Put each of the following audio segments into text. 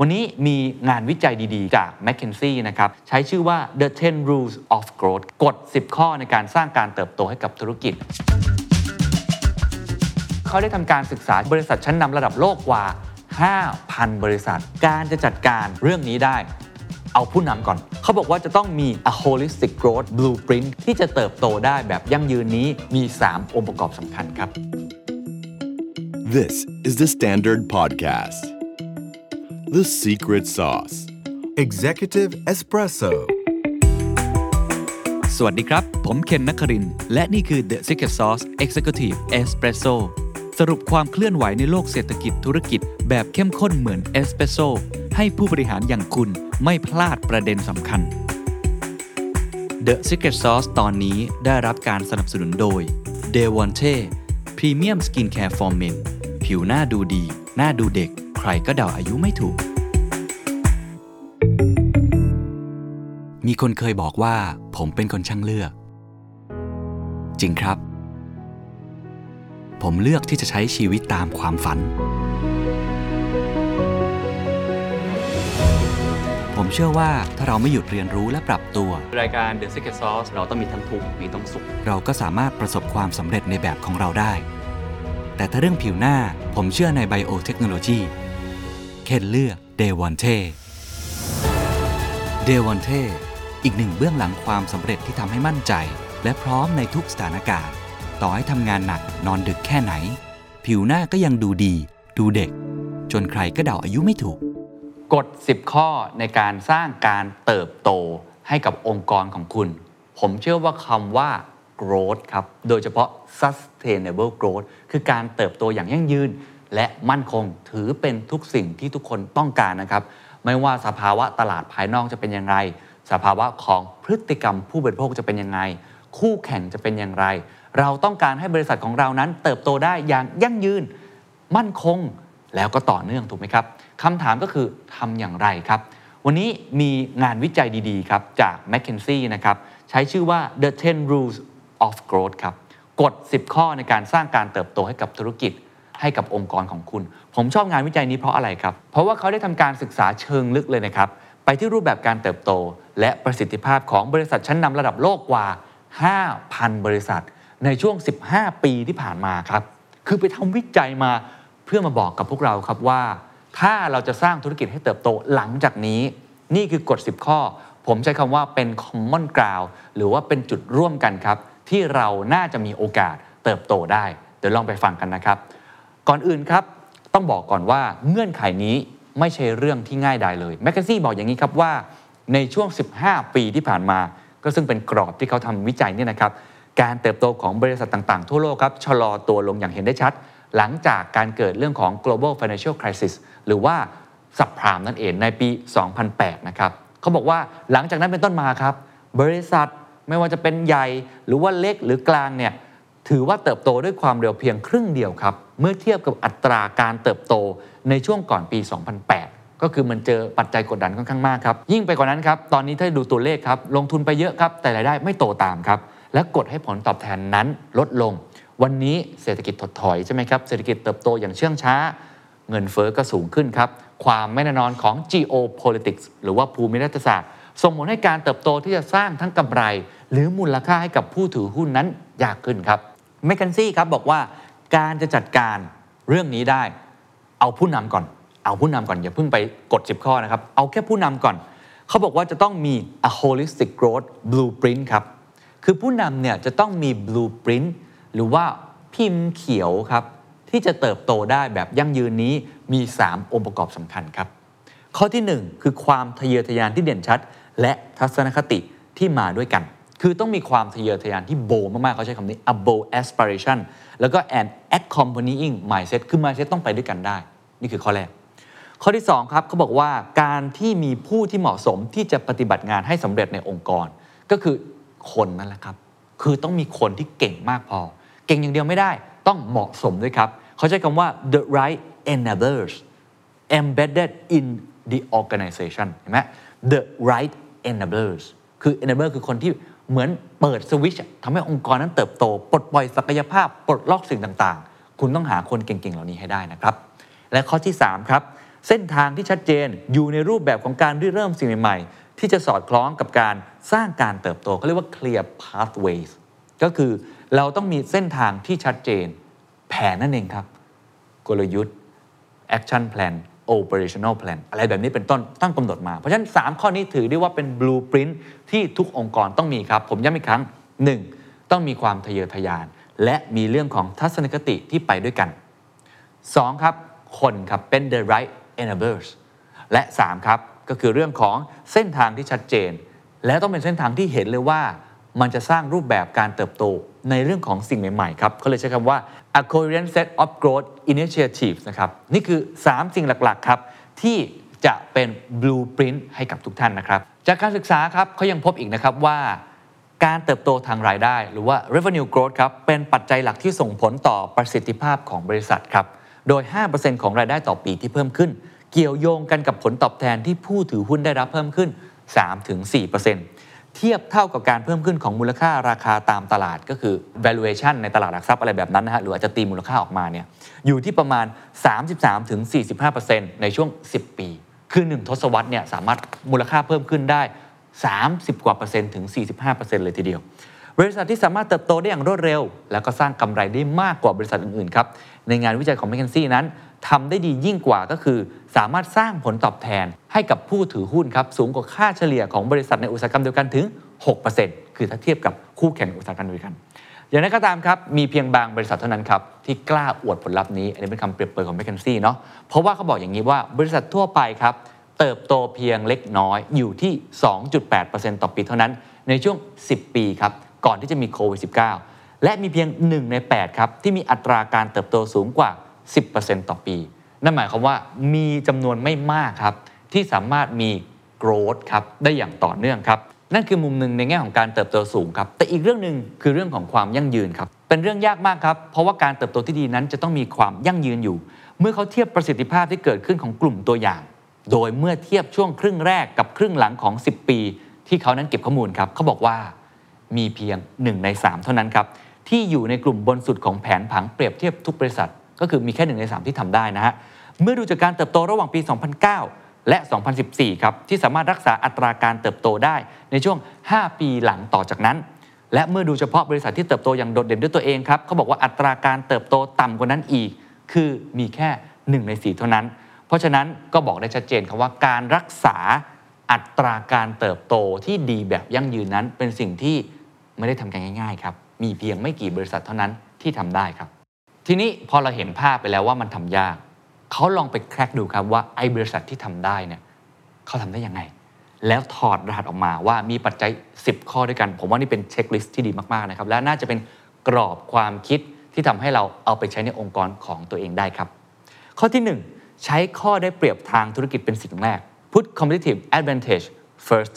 วันนี้มีงานวิจัยดีๆ จาก m c k เคนซี่นะครับ ใช้ชื่อว่า The 10 Rules of Growth กฎ 10 ข้อในการสร้างการเติบโตให้กับธุรกิจ เขาได้ทำการศึกษาบริษัทชั้นนำระดับโลกกว่า 5,000 บริษัท การจะจัดการเรื่องนี้ได้ เอาผู้นำก่อน เขาบอกว่าจะต้องมี a holistic growth blueprint ที่จะเติบโตได้แบบยั่งยืนนี้มี 3 องค์ประกอบสำคัญครับ This is the Standard Podcast. The Secret Sauce. Executive Espresso สวัสดีครับ ผมเคนนักคริน และนี่คือ The Secret Sauce Executive Espresso สรุปความเคลื่อนไหวในโลกเศรษฐกิจธุรกิจแบบเข้มข้นเหมือนเอสเปรสโซให้ผู้บริหารอย่างคุณไม่พลาดประเด็นสำคัญ The Secret Sauce ตอนนี้ได้รับการสนับสนุนโดย d e v o n t e Premium Skincare for Men ผิวหน้าดูดี หน้าดูเด็ก ใครก็เดาอายุไม่ถูก มีคนเคยบอกว่า ผมเป็นคนช่างเลือก จริงครับ ผมเลือกที่จะใช้ชีวิตตามความฝัน ผมเชื่อว่าถ้าเราไม่หยุดเรียนรู้และปรับตัว รายการ The Secret Sauce เราต้องมีทั้งทุกข์มีทั้งสุข เราก็สามารถประสบความสำเร็จในแบบของเราได้แต่ถ้าเรื่องผิวหน้าผมเชื่อในไบโอเทคโนโลยี เคนเลือกเดวอนเทเดวอนเทอีกหนึ่งเบื้องหลังความสำเร็จที่ทำให้มั่นใจ และพร้อมในทุกสถานการณ์ ต่อให้ทำงานหนักนอนดึกแค่ไหน ผิวหน้าก็ยังดูดี ดูเด็ก จนใครก็เดาอายุไม่ถูก กฎ 10 ข้อในการสร้างการเติบโตให้กับองค์กรของคุณ ผมเชื่อว่าคำว่า growth ครับ โดยเฉพาะ sustainable growth คือการเติบโตอย่างยั่งยืน และมั่นคงถือเป็นทุกสิ่งที่ทุกคนต้องการนะครับ ไม่ว่าสภาวะตลาดภายนอกจะเป็นอย่างไร สภาวะของพฤติกรรมผู้บริโภคจะเป็นยังไง คู่แข่งจะเป็นอย่างไร เราต้องการให้บริษัทของเรานั้น เติบโตได้อย่างยั่งยืน มั่นคงแล้วก็ต่อเนื่องถูกไหมครับคำถามก็คือทำอย่างไรครับ วันนี้มีงานวิจัยดีๆครับจาก m c k เคนซี่นะครับใช้ชื่อว่า The 10 Rules of Growth ครับกฎ 10 ข้อในการสร้างการเติบโตให้กับธุรกิจ ให้กับองค์กรของคุณ ผมชอบงานวิจัยนี้เพราะอะไรครับ เพราะว่าเขาได้ทำการศึกษาเชิงลึกเลยนะครับ ไปที่รูปแบบการเติบโต และประสิทธิภาพของบริษัทชั้นนำระดับโลกกว่า 5,000 บริษัท ในช่วง 15 ปีที่ผ่านมาครับ คือไปทำวิจัยมาเพื่อมาบอกกับพวกเราครับว่า ถ้าเราจะสร้างธุรกิจให้เติบโตหลังจากนี้ นี่คือกฎ 10 ข้อ ผมใช้คำว่าเป็น common ground หรือว่าเป็นจุดร่วมกันครับ ที่เราน่าจะมีโอกาสเติบโตได้ เดี๋ยวลองไปฟังกันนะครับ ก่อนอื่นครับ ต้องบอกก่อนว่าเงื่อนไขนี้ไม่ใช่เรื่องที่ง่ายดายเลยแมคเคนซี่บอกอย่างนี้ครับว่าในช่วง 15 ปีที่ผ่านมา ก็ซึ่งเป็นกรอบที่เขาทำวิจัยเนี่ยนะครับการเติบโตของบริษัทต่างๆ ทั่วโลกครับชะลอตัวลงอย่างเห็นได้ชัด หลังจากการเกิดเรื่องของ global financial crisis หรือว่าสับพรามนั่นเองในปี 2008 นะครับเขาบอกว่าหลังจากนั้นเป็นต้นมาครับ บริษัทไม่ว่าจะเป็นใหญ่หรือว่าเล็กหรือกลางเนี่ยถือว่าเติบโตด้วยความเร็วเพียงครึ่งเดียวครับ เมื่อเทียบกับอัตราการเติบโตในช่วงก่อนปี 2008 ก็คือมันเจอปัจจัยกดดันค่อนข้างมากครับ ยิ่งไปกว่านั้นครับ ตอนนี้ถ้าดูตัวเลขครับ ลงทุนไปเยอะครับ แต่รายได้ไม่โตตามครับ และกดให้ผลตอบแทนนั้นลดลง วันนี้เศรษฐกิจถดถอยใช่ไหมครับ เศรษฐกิจเติบโตอย่างเชื่องช้า เงินเฟอ้อก็สูงขึ้นครับ ความไม่แน่นอนของ geopolitics หรือว่าภูมิรัฐศาสตร์ส่งผลให้การเติบโตที่จะสร้างทั้งกำไร หรือมูลค่าให้กับผู้ถือหุ้นนั้นยากขึ้นครับ เมค k นซี่ครับบอกว่า การจะจัดการเรื่องนี้ได้ เอาผู้นำก่อน เอาผู้นำก่อนอย่าเพิ่งไปกด 10 ข้อนะครับ เอาแค่ผู้นำก่อน เขาบอกว่าจะต้องมี a holistic growth blueprint ครับ คือผู้นำเนี่ยจะต้องมี blueprint หรือว่าพิมพ์เขียวครับ ที่จะเติบโตได้แบบยั่งยืนนี้มี 3 องค์ประกอบสำคัญครับ ข้อที่ 1 คือความทะเยอทะยานที่เด่นชัด และทัศนคติที่มาด้วยกัน คือต้องมีความทะเยอทะยานที่โบมากๆเขาใช้คำนี้ a bold aspiration แล้วก็ an accompanying mindset คือ mindset ต้องไปด้วยกันได้ นี่คือข้อแรก ข้อที่2ครับเขาบอกว่าการที่มีผู้ที่เหมาะสมที่จะปฏิบัติงานให้สำเร็จในองค์กร ก็คือคนนั่นแหละครับ คือต้องมีคนที่เก่งมากพอ เก่งอย่างเดียวไม่ได้ ต้องเหมาะสมด้วยครับเขาใช้คำว่า the right enablers embedded in the organization เห็นไหม the right enablers คือ enabler คือคนที่ เหมือนเปิดสวิชทำให้องค์กรนั้นเติบโต ปลดปล่อยศักยภาพ ปลดล็อกสิ่งต่างๆ คุณต้องหาคนเก่งๆ เหล่านี้ให้ได้นะครับ และข้อที่ 3 ครับ เส้นทางที่ชัดเจนอยู่ในรูปแบบของการริเริ่มสิ่งใหม่ๆ ที่จะสอดคล้องกับการสร้างการเติบโตเขาเรียกว่า clear pathways ก็คือเราต้องมีเส้นทางที่ชัดเจน แผนนั่นเองครับ กลยุทธ์ action plan operational plan อะไรแบบนี้เป็นต้นตั้งกำหนดมา เพราะฉะนั้น 3 ข้อนี้ถือได้ว่าเป็น blueprint ที่ทุกองค์กรต้องมีครับ ผมย้ำอีกครั้ง 1. ต้องมีความทะเยอทะยาน และมีเรื่องของทัศนคติที่ไปด้วยกัน 2. ครับ คนครับเป็น the right enablers และ 3 ครับ ก็คือเรื่องของเส้นทางที่ชัดเจน และต้องเป็นเส้นทางที่เห็นเลยว่า มันจะสร้างรูปแบบการเติบโตในเรื่องของสิ่งใหม่ๆครับเขาเลยใช้คำว่า a coherent set of growth initiatives นะครับนี่คือ 3 สิ่งหลักๆครับที่จะเป็น blueprint ให้กับทุกท่านนะครับ จากการศึกษาครับเขายังพบอีกนะครับว่าการเติบโตทางรายได้ หรือว่า revenue growth ครับเป็นปัจจัยหลักที่ส่งผลต่อประสิทธิภาพของบริษัทครับโดย 5%ของรายได้ต่อปีที่เพิ่มขึ้น เกี่ยวโยงกันกับผลตอบแทนที่ผู้ถือหุ้นได้รับเพิ่มขึ้น 3-4% เทียบเท่ากับการเพิ่มขึ้นของมูลค่าราคาตามตลาดก็คือ valuation ในตลาดหลักทรัพย์อะไรแบบนั้นนะฮะหรืออาจจะตีมูลค่าออกมาเนี่ยอยู่ที่ประมาณ 33-45%ในช่วง 10 ปี คือ 1 ทศวรรษเนี่ยสามารถมูลค่าเพิ่มขึ้นได้ 30 กว่าเปอร์เซ็นต์ถึง 45%เลยทีเดียว บริษัทที่สามารถเติบโตได้อย่างรวดเร็ว แล้วก็สร้างกำไรได้มากกว่าบริษัทอื่นๆครับในงานวิจัยของ m c k เคนซี่นั้นทำได้ดียิ่งกว่าก็คือ สามารถสร้างผลตอบแทนให้กับผู้ถือหุ้นครับสูงกว่าค่าเฉลี่ยของบริษัทในอุตสาหกรรมเดียวกันถึง 6%คือถ้าเทียบกับคู่แข่งอุตสาหกรรมเดียวกัน อย่างไรก็ตามครับมีเพียงบางบริษัทเท่านั้นครับที่กล้าอวดผลลัพธ์นี้อันนี้เป็นคำเปรียบเปรยของ m c k เคนซี่เนาะเพราะว่าเขาบอกอย่างนี้ว่าบริษัททั่วไปครับเติบโตเพียงเล็กน้อยอยู่ที่ 2.8%ต่อปีเท่านั้นในช่วง 10 ปีครับ ก่อนที่จะมีโควิด -19 และมีเพียง 1 ใน 8 ครับ ที่มีอัตราการเติบโตสูงกว่า 10%ต่อปี นั่นหมายความว่ามีจำนวนไม่มากครับ ที่สามารถมี growth ครับได้อย่างต่อเนื่องครับนั่นคือมุมหนึ่งในแง่ของการเติบโตสูงครับแต่อีกเรื่องหนึ่งคือเรื่องของความยั่งยืนครับเป็นเรื่องยากมากครับเพราะว่าการเติบโตที่ดีนั้นจะต้องมีความยั่งยืนอยู่ เมื่อเขาเทียบประสิทธิภาพที่เกิดขึ้นของกลุ่มตัวอย่าง โดยเมื่อเทียบช่วงครึ่งแรกกับครึ่งหลังของ 10 ปี ที่เขานั้นเก็บข้อมูลครับเขาบอกว่า มีเพียง 1 ใน 3 เท่านั้นครับ ที่อยู่ในกลุ่มบนสุดของแผนผังเปรียบเทียบทุกบริษัท ก็คือมีแค่ 1 ใน 3 ที่ทำได้นะฮะ เมื่อดูจากการเติบโตระหว่างปี 2009 และ 2014 ครับ ที่สามารถรักษาอัตราการเติบโตได้ในช่วง 5 ปีหลังต่อจากนั้น และเมื่อดูเฉพาะบริษัทที่เติบโตอย่างโดดเด่นด้วยตัวเองครับเขาบอกว่าอัตราการเติบโตต่ำกว่านั้นอีก คือมีแค่ 1 ใน 4 เท่านั้น เพราะฉะนั้นก็บอกได้ชัดเจนครับว่าการรักษาอัตราการเติบโตที่ดีแบบยั่งยืนนั้นเป็นสิ่งที่ ไม่ได้ทำกันง่ายๆครับ มีเพียงไม่กี่บริษัทเท่านั้นที่ทำได้ครับ ทีนี้พอเราเห็นภาพไปแล้วว่ามันทำยาก เขาลองไปแคร็กดูครับว่าไอ้บริษัทที่ทำได้เนี่ยเขาทำได้ยังไง แล้วถอดรหัสออกมาว่ามีปัจจัย 10 ข้อด้วยกัน ผมว่านี่เป็นเช็คลิสต์ที่ดีมากๆนะครับ และน่าจะเป็นกรอบความคิดที่ทำให้เราเอาไปใช้ในองค์กรของตัวเองได้ครับ ข้อที่ 1 ใช้ข้อได้เปรียบทางธุรกิจเป็นสิ่งแรก put competitive advantage first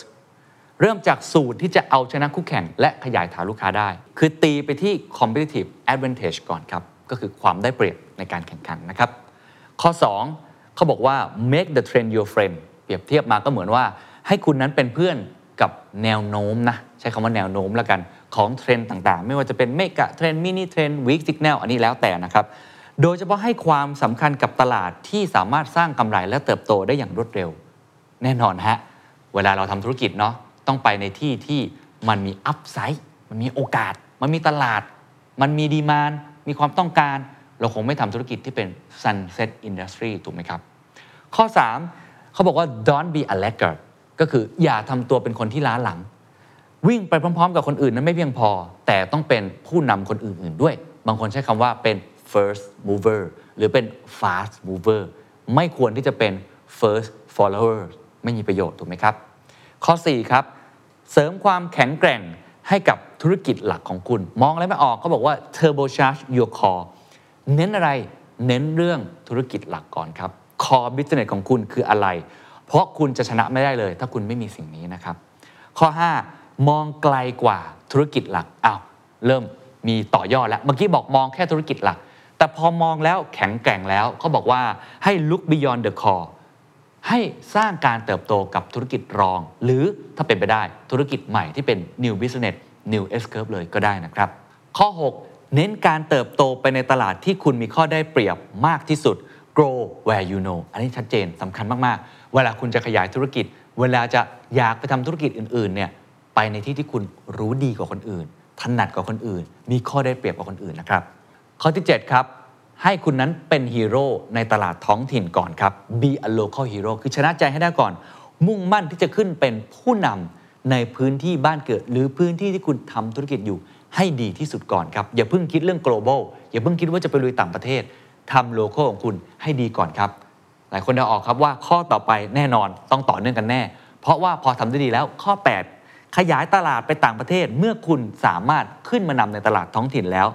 เริ่มจากสูตรที่จะเอาชนะคู่แข่ง และขยายฐานลูกค้าได้ คือตีไปที่ competitive advantage ก่อนครับ ก็คือความได้เปรียบในการแข่งขันนะครับ ข้อ 2 เขาบอกว่า make the trend your friend เปรียบเทียบมาก็เหมือนว่า ให้คุณนั้นเป็นเพื่อนกับแนวโน้มนะ ใช้คำว่าแนวโน้มแล้วกันของเทรนด์ต่างๆ ไม่ว่าจะเป็น mega trend mini trend weak signal อันนี้แล้วแต่นะครับ โดยเฉพาะให้ความสำคัญกับตลาดที่สามารถสร้างกำไรและเติบโตได้อย่างรวดเร็ว แน่นอนฮะเวลาเราทำธุรกิจเนาะ ต้องไปในที่ที่มันมีอัพไซด์มันมีโอกาส มันมีตลาด มันมีดีมานมีความต้องการ เราคงไม่ทำธุรกิจที่เป็น sunset industry ถูกไหมครับ ข้อ 3 เขาบอกว่า don't be a laggard ก็คืออย่าทำตัวเป็นคนที่ล้าหลัง วิ่งไปพร้อม ๆ กับคนอื่นนั้นไม่เพียงพอ แต่ต้องเป็นผู้นำคนอื่น ๆ ด้วย บางคนใช้คำว่าเป็น first mover หรือเป็น fast mover ไม่ควรที่จะเป็น first follower ไม่มีประโยชน์ถูกไหมครับ ข้อ 4 ครับ เสริมความแข็งแกร่งให้กับธุรกิจหลักของคุณ มองอะไรไม่ออกเขาบอกว่า turbocharge your core เน้นอะไรเน้นเรื่องธุรกิจหลักก่อนครับ core business ของคุณคืออะไร เพราะคุณจะชนะไม่ได้เลย ถ้าคุณไม่มีสิ่งนี้นะครับ ข้อ 5 มองไกลกว่าธุรกิจหลักอ้าวเริ่มมีต่อยอดแล้ว เมื่อกี้บอกมองแค่ธุรกิจหลัก แต่พอมองแล้วแข็งแกร่งแล้วเขาบอกว่าให้ look beyond the core ให้สร้างการเติบโตกับธุรกิจรอง หรือถ้าเป็นไปได้ธุรกิจใหม่ที่เป็น new business new S curve เลยก็ได้นะครับ ข้อ 6 เน้นการเติบโตไปในตลาดที่คุณมีข้อได้เปรียบมากที่สุด grow where you know อันนี้ชัดเจนสำคัญมาก ๆ เวลาคุณจะขยายธุรกิจ เวลาจะอยากไปทำธุรกิจอื่น ๆ เนี่ยไปในที่ที่คุณรู้ดีกว่าคนอื่นถนัดกว่าคนอื่น มีข้อได้เปรียบกว่าคนอื่นนะครับ ข้อที่ 7 ครับ ให้คุณนั้นเป็นฮีโร่ในตลาดท้องถิ่นก่อนครับ be a local hero คือชนะใจให้ได้ก่อน มุ่งมั่นที่จะขึ้นเป็นผู้นำในพื้นที่บ้านเกิด หรือพื้นที่ที่คุณทำธุรกิจอยู่ให้ดีที่สุดก่อนครับ อย่าเพิ่งคิดเรื่อง global อย่าเพิ่งคิดว่าจะไปลุยต่างประเทศทำ local ของคุณให้ดีก่อนครับ หลายคนเดาออกครับว่าข้อต่อไปแน่นอนต้องต่อเนื่องกันแน่ เพราะว่าพอทำได้ดีแล้วข้อ 8 ขยายตลาดไปต่างประเทศ เมื่อคุณสามารถขึ้นมานำในตลาดท้องถิ่นแล้ว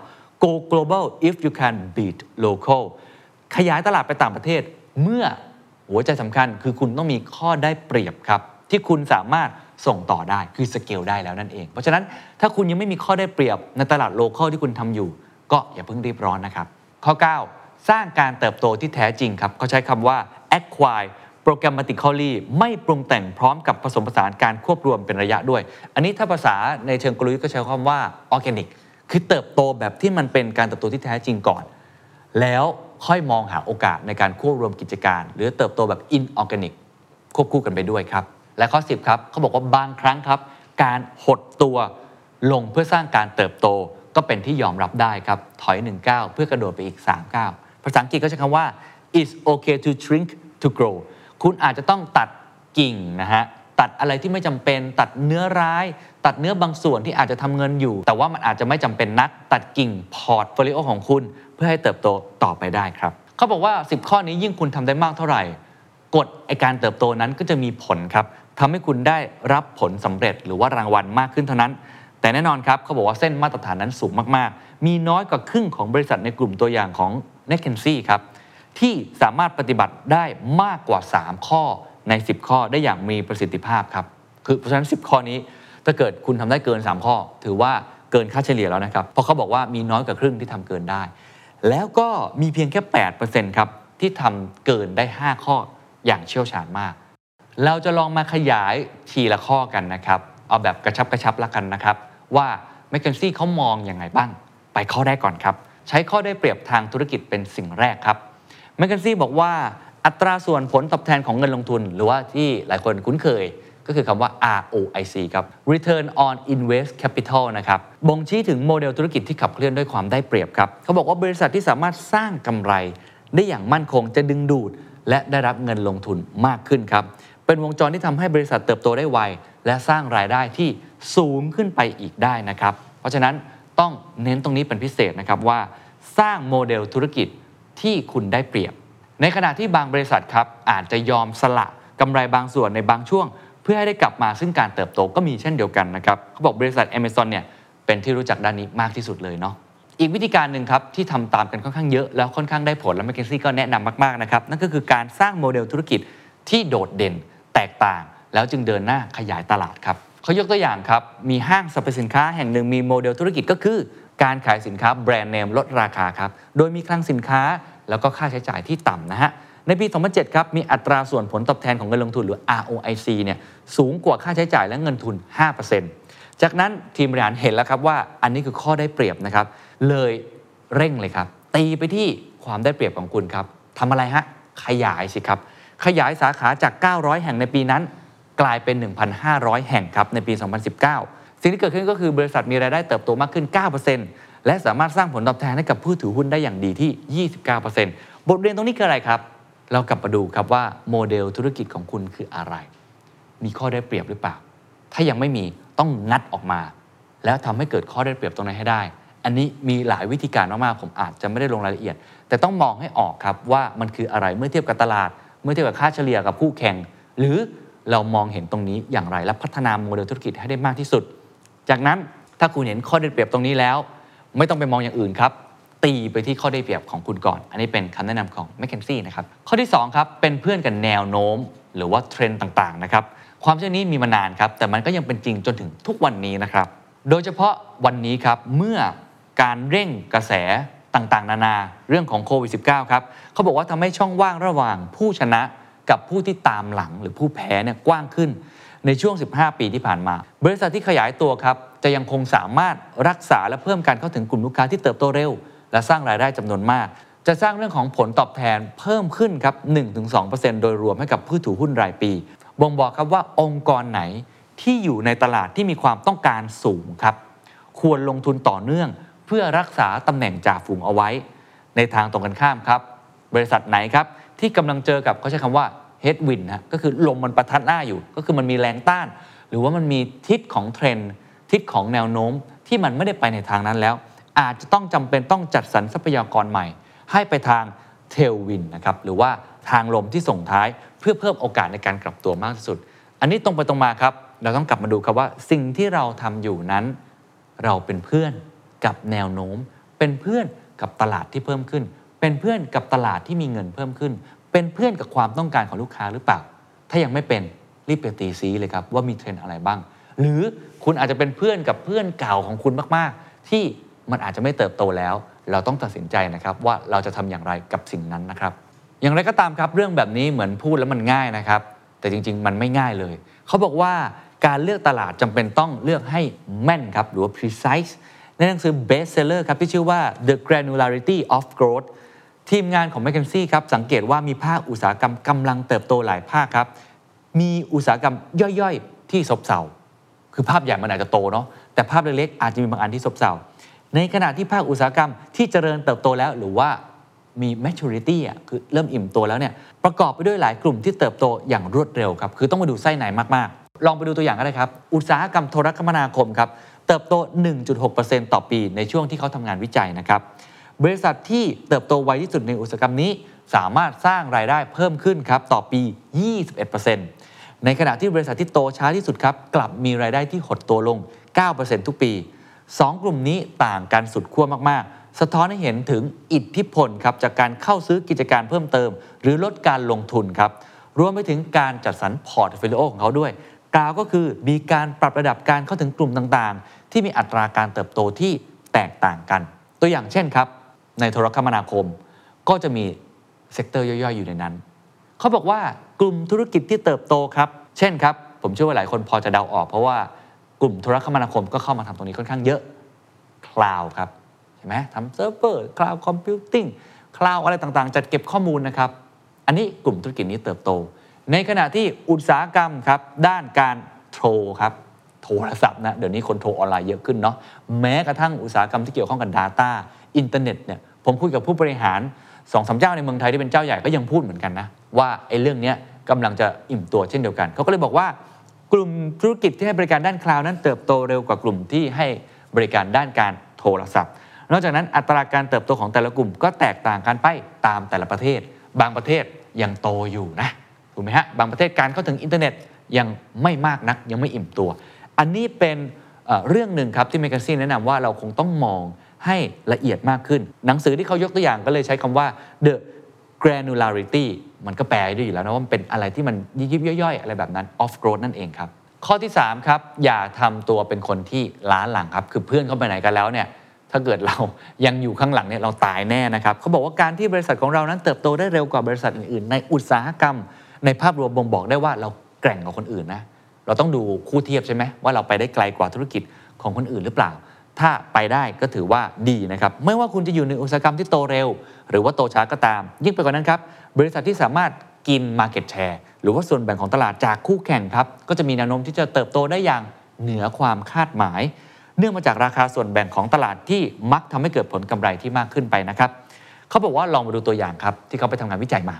go global if you can beat local ขยายตลาดไปต่างประเทศ เมื่อหัวใจสำคัญคือคุณต้องมีข้อได้เปรียบครับ ที่คุณสามารถส่งต่อได้คือสเกลได้แล้วนั่นเอง เพราะฉะนั้นถ้าคุณยังไม่มีข้อได้เปรียบในตลาด local ที่คุณทำอยู่ ก็อย่าเพิ่งรีบร้อนนะครับ ข้อ 9 สร้างการเติบโตที่แท้จริงครับเขาใช้คำว่า acquire programmatically ไม่ปรุงแต่งพร้อมกับผสมผสานการควบรวมเป็นระยะด้วย อันนี้ถ้าภาษาในเชิงกลยุทธ์ก็ใช้คำว่า organic คือเติบโตแบบที่มันเป็นการเติบโตที่แท้จริงก่อน แล้วค่อยมองหาโอกาสในการควบรวมกิจการ หรือเติบโตแบบ inorganic ควบคู่กันไปด้วยครับ และข้อ 10 ครับเขาบอกว่าบางครั้งครับ การหดตัวลงเพื่อสร้างการเติบโตก็เป็นที่ยอมรับได้ครับ ถอย1ก้าเพื่อกระโดดไปอีก3ก้าภาษาอังกฤษก็ใช้คำว่า it's okay to shrink to grow คุณอาจจะต้องตัดกิ่งนะฮะ ตัดอะไรที่ไม่จำเป็น ตัดเนื้อร้าย ตัดเนื้อบางส่วนที่อาจจะทำเงินอยู่ แต่ว่ามันอาจจะไม่จำเป็นนัก ตัดกิ่ง portfolio ของคุณ เพื่อให้เติบโตต่อไปได้ครับเขาบอกว่า 10 ข้อนี้ยิ่งคุณทำได้มากเท่าไหร่ กฎไอการเติบโตนั้นก็จะมีผลครับทำให้คุณได้รับผลสำเร็จหรือว่ารางวัลมากขึ้นเท่านั้น แต่แน่นอนครับเขาบอกว่าเส้นมาตรฐานนั้นสูงมากๆ มีน้อยกว่าครึ่งของบริษัทในกลุ่มตัวอย่างของ n e c k e n z i e ครับที่สามารถปฏิบัติได้มากกว่า 3 ข้อ ใน 10 ข้อได้อย่างมีประสิทธิภาพครับคือเพราะฉะนั้น 10 ข้อนี้ถ้าเกิดคุณทำได้เกิน 3 ข้อ ถือว่าเกินค่าเฉลี่ยแล้วนะครับ เพราะเขาบอกว่ามีน้อยกว่าครึ่งที่ทำเกินได้ แล้วก็มีเพียงแค่ 8%ครับที่ทำเกินได้ 5 ข้ออย่างเชี่ยวชาญมาก เราจะลองมาขยายทีละข้อกันนะครับ เอาแบบกระชับกระชับละกันนะครับ ว่าแมคเคนซี่เขามองอยังไงบ้าง ไปข้อแรกก่อนครับ ใช้ข้อได้เปรียบทางธุรกิจเป็นสิ่งแรกครับแมคเคนซี่บอกว่า อัตราส่วนผลตอบแทนของเงินลงทุน หรือว่าที่หลายคนคุ้นเคยก็คือคำว่า ROIC ครับ Return on Invest Capital นะครับ บ่งชี้ถึงโมเดลธุรกิจที่ขับเคลื่อนด้วยความได้เปรียบครับ เขาบอกว่าบริษัทที่สามารถสร้างกำไร ได้อย่างมั่นคงจะดึงดูด และได้รับเงินลงทุนมากขึ้นครับ เป็นวงจรที่ทำให้บริษัทเติบโตได้ไว และสร้างรายได้ที่สูงขึ้นไปอีกได้นะครับ เพราะฉะนั้นต้องเน้นตรงนี้เป็นพิเศษนะครับว่า สร้างโมเดลธุรกิจที่คุณได้เปรียบ ในขณะที่บางบริษัทครับอาจจะยอมสละกำไรบางส่วนในบางช่วง เพื่อให้ได้กลับมาซึ่งการเติบโตก็มีเช่นเดียวกันนะครับเขาบอกบริษัท Amazon เนี่ยเป็นที่รู้จักด้านนี้มากที่สุดเลยเนาะอีกวิธีการหนึ่งครับที่ทำตามกันค่อนข้างเยอะแล้วค่อนข้างได้ผลและ m c k เคนซี่ก็แนะนำมากๆนะครับนั่นก็คือการสร้างโมเดลธุรกิจที่โดดเด่นแตกต่าง แล้วจึงเดินหน้าขยายตลาดครับเขายกตัวอย่างครับมีห้างสรรพสินค้าแห่งหนึ่งมีโมเดลธุรกิจก็คือ การขายสินค้าแบรนด์เนมลดราคาครับโดยมีคลังสินค้า แล้วก็ค่าใช้จ่ายที่ต่ำนะฮะในปี 2007 ครับ มีอัตราส่วนผลตอบแทนของเงินลงทุนหรือ ROIC เนี่ยสูงกว่าค่าใช้จ่ายและเงินทุน 5%จากนั้นทีมบริหารเห็นแล้วครับว่าอันนี้คือข้อได้เปรียบนะครับ เลยเร่งเลยครับ ตีไปที่ความได้เปรียบของคุณครับทำอะไรฮะ ขยายสิครับ ขยายสาขาจาก 900 แห่งในปีนั้น กลายเป็น 1,500 แห่งครับในปี 2019 สิ่งที่เกิดขึ้นก็คือบริษัทมีรายได้เติบโตมากขึ้น 9% และสามารถสร้างผลตอบแทนให้กับผู้ถือหุ้นได้อย่างดีที่ 29%บทเรียนตรงนี้คืออะไรครับ เรากลับมาดูครับว่าโมเดลธุรกิจของคุณคืออะไร มีข้อได้เปรียบหรือเปล่า ถ้ายังไม่มีต้องงัดออกมา แล้วทำให้เกิดข้อได้เปรียบตรงนั้นให้ได้ อันนี้มีหลายวิธีการมากๆผมอาจจะไม่ได้ลงรายละเอียด แต่ต้องมองให้ออกครับว่ามันคืออะไรเมื่อเทียบกับตลาด เมื่อเทียบกับค่าเฉลี่ยกับคู่แข่ง หรือเรามองเห็นตรงนี้อย่างไรและพัฒนาโมเดลธุรกิจให้ได้มากที่สุด จากนั้นถ้าคุณเห็นข้อได้เปรียบตรงนี้แล้ว ไม่ต้องไปมองอย่างอื่นครับ ตีไปที่ข้อได้เปรียบของคุณก่อน อันนี้เป็นคำแนะนำของ m c k เคนซี่นะครับ ข้อที่2ครับเป็นเพื่อนกันแนวโน้ม หรือว่าเทรนด์ต่างๆนะครับความเชื่อนี้มีมานานครับ แต่มันก็ยังเป็นจริงจนถึงทุกวันนี้นะครับ โดยเฉพาะวันนี้ครับเมื่อการเร่งกระแสต่างๆ นานาเรื่องของโควิด -19 ครับเขาบอกว่าทำให้ช่องว่างระหว่างผู้ชนะกับผู้ที่ตามหลังหรือผู้แพ้เนี่ยกว้างขึ้น ในช่วง 15 ปีที่ผ่านมา บริษัทที่ขยายตัวครับจะยังคงสามารถรักษาและเพิ่มการเข้าถึงกลุ่มลูกค้าที่เติบโตเร็ว และสร้างรายได้จำนวนมาก จะสร้างเรื่องของผลตอบแทนเพิ่มขึ้นครับ 1-2%โดยรวมให้กับผู้ถือหุ้นรายปี บ่งบอกครับว่าองค์กรไหนที่อยู่ในตลาดที่มีความต้องการสูงครับ ควรลงทุนต่อเนื่อง เพื่อรักษาตำแหน่งจ่าฝูงเอาไว้ ในทางตรงกันข้ามครับ บริษัทไหนครับที่กำลังเจอกับเขาใช้คำว่า headwind นะก็คือลมมันประทัดหน้าอยู่ ก็คือมันมีแรงต้าน หรือว่ามันมีทิศของเทรนทิศของแนวโน้มที่มันไม่ได้ไปในทางนั้นแล้ว อาจจะต้องจำเป็นต้องจัดสรรทรัพยากรใหม่ ให้ไปทางเทลวินนะครับหรือว่าทางลมที่ส่งท้ายเพื่อเพิ่มโอกาสในการกลับตัวมากที่สุด อันนี้ตรงไปตรงมาครับ เราต้องกลับมาดูครับว่าสิ่งที่เราทำอยู่นั้น เราเป็นเพื่อนกับแนวโน้ม เป็นเพื่อนกับตลาดที่เพิ่มขึ้น เป็นเพื่อนกับตลาดที่มีเงินเพิ่มขึ้น เป็นเพื่อนกับความต้องการของลูกค้าหรือเปล่า ถ้ายังไม่เป็นรีบไปตีซีเลยครับว่ามีเทรนด์อะไรบ้าง หรือคุณอาจจะเป็นเพื่อนกับเพื่อนเก่าของคุณมาก ๆ ที่มันอาจจะไม่เติบโตแล้ว เราต้องตัดสินใจนะครับว่าเราจะทำอย่างไรกับสิ่งนั้นนะครับ อย่างไรก็ตามครับเรื่องแบบนี้เหมือนพูดแล้วมันง่ายนะครับ แต่จริง ๆ มันไม่ง่ายเลย เขาบอกว่าการเลือกตลาดจำเป็นต้องเลือกให้แม่นครับหรือว่า precise ในหนังสือ best seller ครับที่ชื่อว่า the granularity of growth ทีมงานของ m c k เคนซี่ครับสังเกตว่ามีภาคอุตสาหกรรมกำลังเติบโตหลายภาคครับมีอุตสาหกรรมย่อยๆ ที่ซบเซาคือภาพใหญ่มันอาจจะโตเนาะแต่ภาพเล็กๆอาจจะมีบางอันที่ซบเซาในขณะที่ภาคอุตสาหกรรมที่เจริญเติบโตแล้วหรือว่ามี maturity อะคือเริ่มอิ่มตัวแล้วเนี่ยประกอบไปด้วยหลายกลุ่มที่เติบโตอย่างรวดเร็วครับคือต้องมาดูไส้ในมากๆ ลองไปดูตัวอย่างก็ได้ครับ อุตสาหกรรมโทรคมนาคมครับเติบโต 1.6%ต่อปีในช่วงที่เขาทำงานวิจัยนะครับ บริษัทที่เติบโตไวที่สุดในอุตสาหกรรมนี้ สามารถสร้างรายได้เพิ่มขึ้นครับต่อปี 21%ในขณะที่บริษัทที่โตช้าที่สุดครับกลับมีรายได้ที่หดตัวลง 9%ทุกปี 2 กลุ่มนี้ต่างกันสุดขั้วมากๆ สะท้อนให้เห็นถึงอิทธิพลครับจากการเข้าซื้อกิจการเพิ่มเติม หรือลดการลงทุนครับรวมไปถึงการจัดสรร portfolio ของเขาด้วยกล่าวก็คือมีการปรับระดับการเข้าถึงกลุ่มต่างๆ ที่มีอัตราการเติบโตที่แตกต่างกัน ตัวอย่างเช่นครับ ในโทรคมนาคม ก็จะมี sector ย่อยๆ อยู่ในนั้น เขาบอกว่ากลุ่มธุรกิจที่เติบโตครับ เช่นครับ ผมเชื่อว่าหลายคนพอจะเดาออก เพราะว่ากลุ่มโทรคมนาคมก็เข้ามาทำตรงนี้ค่อนข้างเยอะ cloud ครับใช่ไหมทำเซิร์ฟเวอร์ cloud computing cloud อะไรต่างๆ จัดเก็บข้อมูลนะครับ อันนี้กลุ่มธุรกิจนี้เติบโต ในขณะที่อุตสาหกรรมครับด้านการโทรครับโทรศัพท์นะเดี๋ยวนี้คนโทรออนไลน์เยอะขึ้นเนาะแม้กระทั่งอุตสาหกรรมที่เกี่ยวข้องกับ Data อินเทอร์เน็ตเนี่ยผมคุยกับผู้บริหารสองสามเจ้าในเมืองไทยที่เป็นเจ้าใหญ่ก็ยังพูดเหมือนกันนะ ว่าไอ้เรื่องนี้กำลังจะอิ่มตัวเช่นเดียวกันเขาก็เลยบอกว่ากลุ่มธุรกิจที่ให้บริการด้าน cloud นั้นเติบโตเร็วกว่ากลุ่มที่ให้บริการด้านการโทรศัพท์ นอกจากนั้นอัตราการเติบโตของแต่ละกลุ่มก็แตกต่างกันไปตามแต่ละประเทศ บางประเทศยังโตอยู่นะถูกไหมฮะบางประเทศการเข้าถึงอินเทอร์เน็ตยังไม่มากนักยังไม่อิ่มตัว อันนี้เป็นเอ่อเรื่องหนึ่งครับที่ McKinsey แนะนำว่าเราคงต้องมอง ให้ละเอียดมากขึ้น หนังสือที่เขายกตัวอย่างก็เลยใช้คำว่า the granularity มันก็แปลได้อยู่แล้วนะว่ามันเป็นอะไรที่มันยิบย่อยๆ อะไรแบบนั้น of growth นั่นเองครับ ข้อที่ 3 ครับ อย่าทำตัวเป็นคนที่ล้าหลังครับ คือเพื่อนเขาไปไหนกันแล้วเนี่ยถ้าเกิดเรายังอยู่ข้างหลังเนี่ยเราตายแน่นะครับเขาบอกว่าการที่บริษัทของเรานั้นเติบโตได้เร็วกว่าบริษัทอื่นๆ ในอุตสาหกรรม ในภาพรวมบ่งบอกได้ว่าเราแกร่งกว่าคนอื่นนะเราต้องดูคู่เทียบใช่ไหมว่าเราไปได้ไกลกว่าธุรกิจของคนอื่นหรือเปล่า ถ้าไปได้ก็ถือว่าดีนะครับ ไม่ว่าคุณจะอยู่ในอุตสาหกรรมที่โตเร็ว หรือว่าโตช้าก็ตาม ยิ่งไปกว่านั้นครับ บริษัทที่สามารถกิน Market Share หรือว่าส่วนแบ่งของตลาดจากคู่แข่งครับ ก็จะมีแนวโน้มที่จะเติบโตได้อย่างเหนือความคาดหมาย เนื่องมาจากราคาส่วนแบ่งของตลาดที่มักทำให้เกิดผลกำไรที่มากขึ้นไปนะครับเขาบอกว่าลองมาดูตัวอย่างครับที่เขาไปทำงานวิจัยมา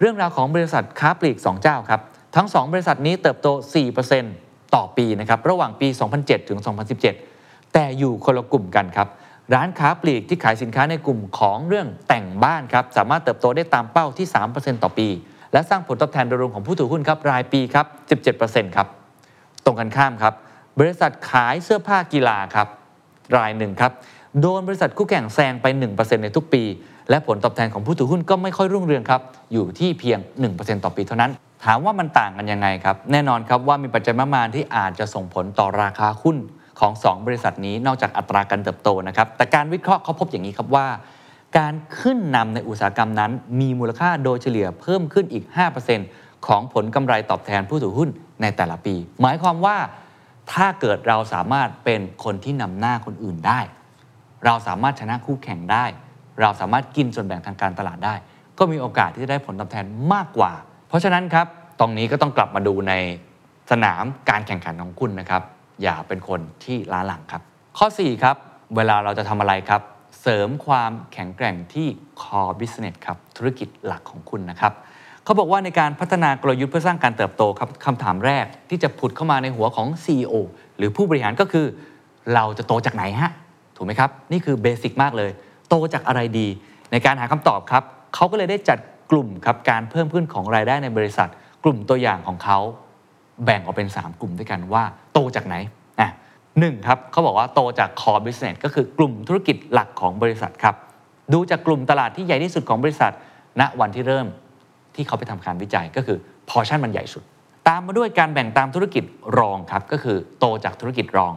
เรื่องราวของบริษัทค้าปลีก 2 เจ้าครับทั้ง 2 บริษัทนี้เติบโต 4%ต่อปีนะครับระหว่างปี 2007 ถึง 2017 แต่อยู่คนละกลุ่มกันครับ ร้านค้าปลีกที่ขายสินค้าในกลุ่มของเรื่องแต่งบ้านครับสามารถเติบโตได้ตามเป้าที่ 3%ต่อปี และสร้างผลตอบแทนโดยรวมของผู้ถือหุ้นครับรายปีครับ 17%ครับตรงกันข้ามครับ บริษัทขายเสื้อผ้ากีฬาครับรายหนึ่งครับโดนบริษัทคู่แข่งแซงไป 1%ในทุกปี และผลตอบแทนของผู้ถือหุ้นก็ไม่ค่อยรุ่งเรืองครับ อยู่ที่เพียง 1%ต่อปีเท่านั้น ถามว่ามันต่างกันยังไงครับ แน่นอนครับว่ามีปัจจัยมากมายที่อาจจะส่งผลต่อราคาหุ้น ของ 2 บริษัทนี้นอกจากอัตราการเติบโตนะครับ แต่การวิเคราะห์เขาพบอย่างนี้ครับว่า การขึ้นนำในอุตสาหกรรมนั้น มีมูลค่าโดยเฉลี่ยเพิ่มขึ้นอีก 5%ของผลกำไรตอบแทนผู้ถือหุ้นในแต่ละปี หมายความว่าถ้าเกิดเราสามารถเป็นคนที่นำหน้าคนอื่นได้ เราสามารถชนะคู่แข่งได้ เราสามารถกินส่วนแบ่งทางการตลาดได้ ก็มีโอกาสที่จะได้ผลตอบแทนมากกว่า เพราะฉะนั้นครับตรงนี้ก็ต้องกลับมาดูในสนามการแข่งขันของคุณนะครับ อย่าเป็นคนที่ล้าหลังครับ ข้อ 4 ครับ เวลาเราจะทำอะไรครับ เสริมความแข็งแกร่งที่ core business ครับธุรกิจหลักของคุณนะครับเขาบอกว่าในการพัฒนากลยุทธ์เพื่อสร้างการเติบโตครับคำถามแรกที่จะผุดเข้ามาในหัวของ CEO หรือผู้บริหารก็คือ เราจะโตจากไหนฮะถูกไหมครับ นี่คือเบสิกมากเลย โตจากอะไรดี ในการหาคำตอบครับเขาก็เลยได้จัดกลุ่มครับการเพิ่มขึ้นของรายได้ในบริษัท กลุ่มตัวอย่างของเขา แบ่งออกเป็น 3 กลุ่มด้วยกันว่าโตจากไหนอะหนึ่งครับเขาบอกว่าโตจาก core business ก็คือกลุ่มธุรกิจหลักของบริษัทครับ ดูจากกลุ่มตลาดที่ใหญ่ที่สุดของบริษัท ณวันที่เริ่มที่เขาไปทำการวิจัยก็คือพอชั่นมันใหญ่สุด ตามมาด้วยการแบ่งตามธุรกิจรองครับก็คือโตจากธุรกิจรอง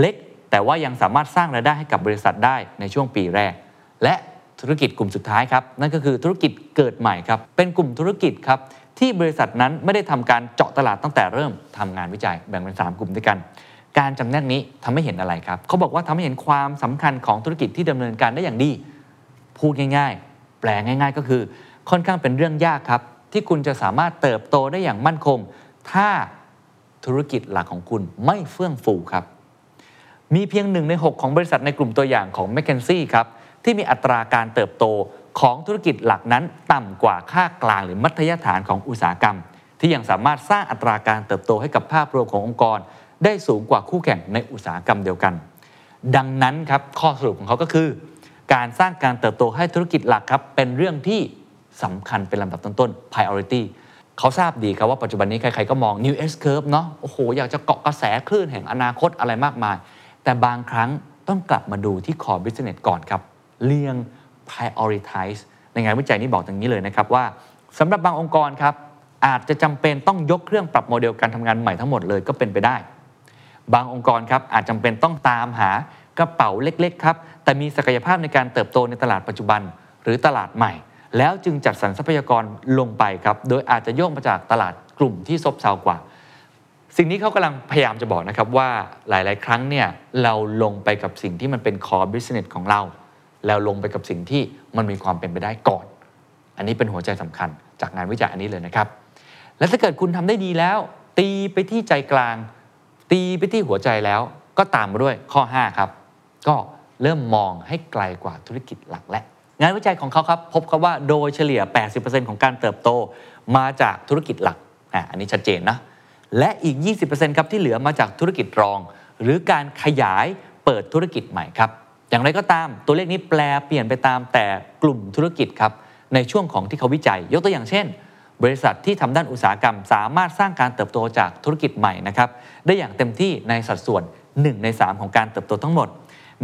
เล็กแต่ว่ายังสามารถสร้างรายได้ให้กับบริษัทได้ในช่วงปีแรก และธุรกิจกลุ่มสุดท้ายครับนั่นก็คือธุรกิจเกิดใหม่ครับเป็นกลุ่มธุรกิจครับ ที่บริษัทนั้นไม่ได้ทำการเจาะตลาดตั้งแต่เริ่มทำงานวิจัยแบ่งเป็น 3 กลุ่มด้วยกัน การจำแนกนี้ทำให้เห็นอะไรครับเขาบอกว่าทำให้เห็นความสำคัญของธุรกิจที่ดำเนินการได้อย่างดี พูดง่าย ๆ แปลง่าย ๆ ก็คือ ค่อนข้างเป็นเรื่องยากครับ ที่คุณจะสามารถเติบโตได้อย่างมั่นคง ถ้าธุรกิจหลักของคุณไม่เฟื่องฟูครับ มีเพียงหนึ่งใน 6 ของบริษัทในกลุ่มตัวอย่างของ m c k เคนซี่ครับที่มีอัตราการเติบโต ของธุรกิจหลักนั้นต่ำกว่าค่ากลางหรือมัธยฐานของอุตสาหกรรม ที่ยังสามารถสร้างอัตราการเติบโตให้กับภาพรวมขององค์กร ได้สูงกว่าคู่แข่งในอุตสาหกรรมเดียวกัน ดังนั้นครับข้อสรุปของเขาก็คือ การสร้างการเติบโตให้ธุรกิจหลักครับเป็นเรื่องที่สำคัญเป็นลำดับต้นๆ priority เขาทราบดีครับว่าปัจจุบันนี้ใครๆก็มอง new S curve เนาะโอ้โห อยากจะเกาะกระแสคลื่นแห่งอนาคตอะไรมากมาย แต่บางครั้งต้องกลับมาดูที่ core business ก่อนครับเรียง prioritize ในงานวิจัยนี้บอกอย่างนี้เลยนะครับว่าสำหรับบางองค์กรครับอาจจะจำเป็นต้องยกเครื่องปรับโมเดลการทำงานใหม่ทั้งหมดเลยก็เป็นไปได้ บางองค์กรครับอาจจำเป็นต้องตามหากระเป๋าเล็กๆครับแต่มีศักยภาพในการเติบโตในตลาดปัจจุบัน หรือตลาดใหม่ แล้วจึงจัดสรรทรัพยากรลงไปครับโดยอาจจะโยกมาจากตลาดกลุ่มที่ซบเซากว่า สิ่งนี้เขากำลังพยายามจะบอกนะครับว่าหลาย ๆ ครั้งเนี่ยเราลงไปกับสิ่งที่มันเป็น core business ของเรา แล้วลงไปกับสิ่งที่มันมีความเป็นไปได้ก่อน อันนี้เป็นหัวใจสำคัญจากงานวิจัยอันนี้เลยนะครับ และถ้าเกิดคุณทำได้ดีแล้ว ตีไปที่ใจกลาง ตีไปที่หัวใจแล้ว ก็ตามมาด้วยข้อ 5 ครับ ก็เริ่มมองให้ไกลกว่าธุรกิจหลักและ งานวิจัยของเขาครับ พบครับว่าโดยเฉลี่ย 80%ของการเติบโตมาจากธุรกิจหลักอะอันนี้ชัดเจนนะและอีก 20%ครับที่เหลือมาจากธุรกิจรอง หรือการขยายเปิดธุรกิจใหม่ครับ อย่างไรก็ตามตัวเลขนี้แปลเปลี่ยนไปตามแต่กลุ่มธุรกิจครับในช่วงของที่เขาวิจัย ยกตัวอย่างเช่น บริษัทที่ทำด้านอุตสาหกรรม สามารถสร้างการเติบโตจากธุรกิจใหม่นะครับได้อย่างเต็มที่ในสัดส่วน 1 ใน 3 ของการเติบโตทั้งหมด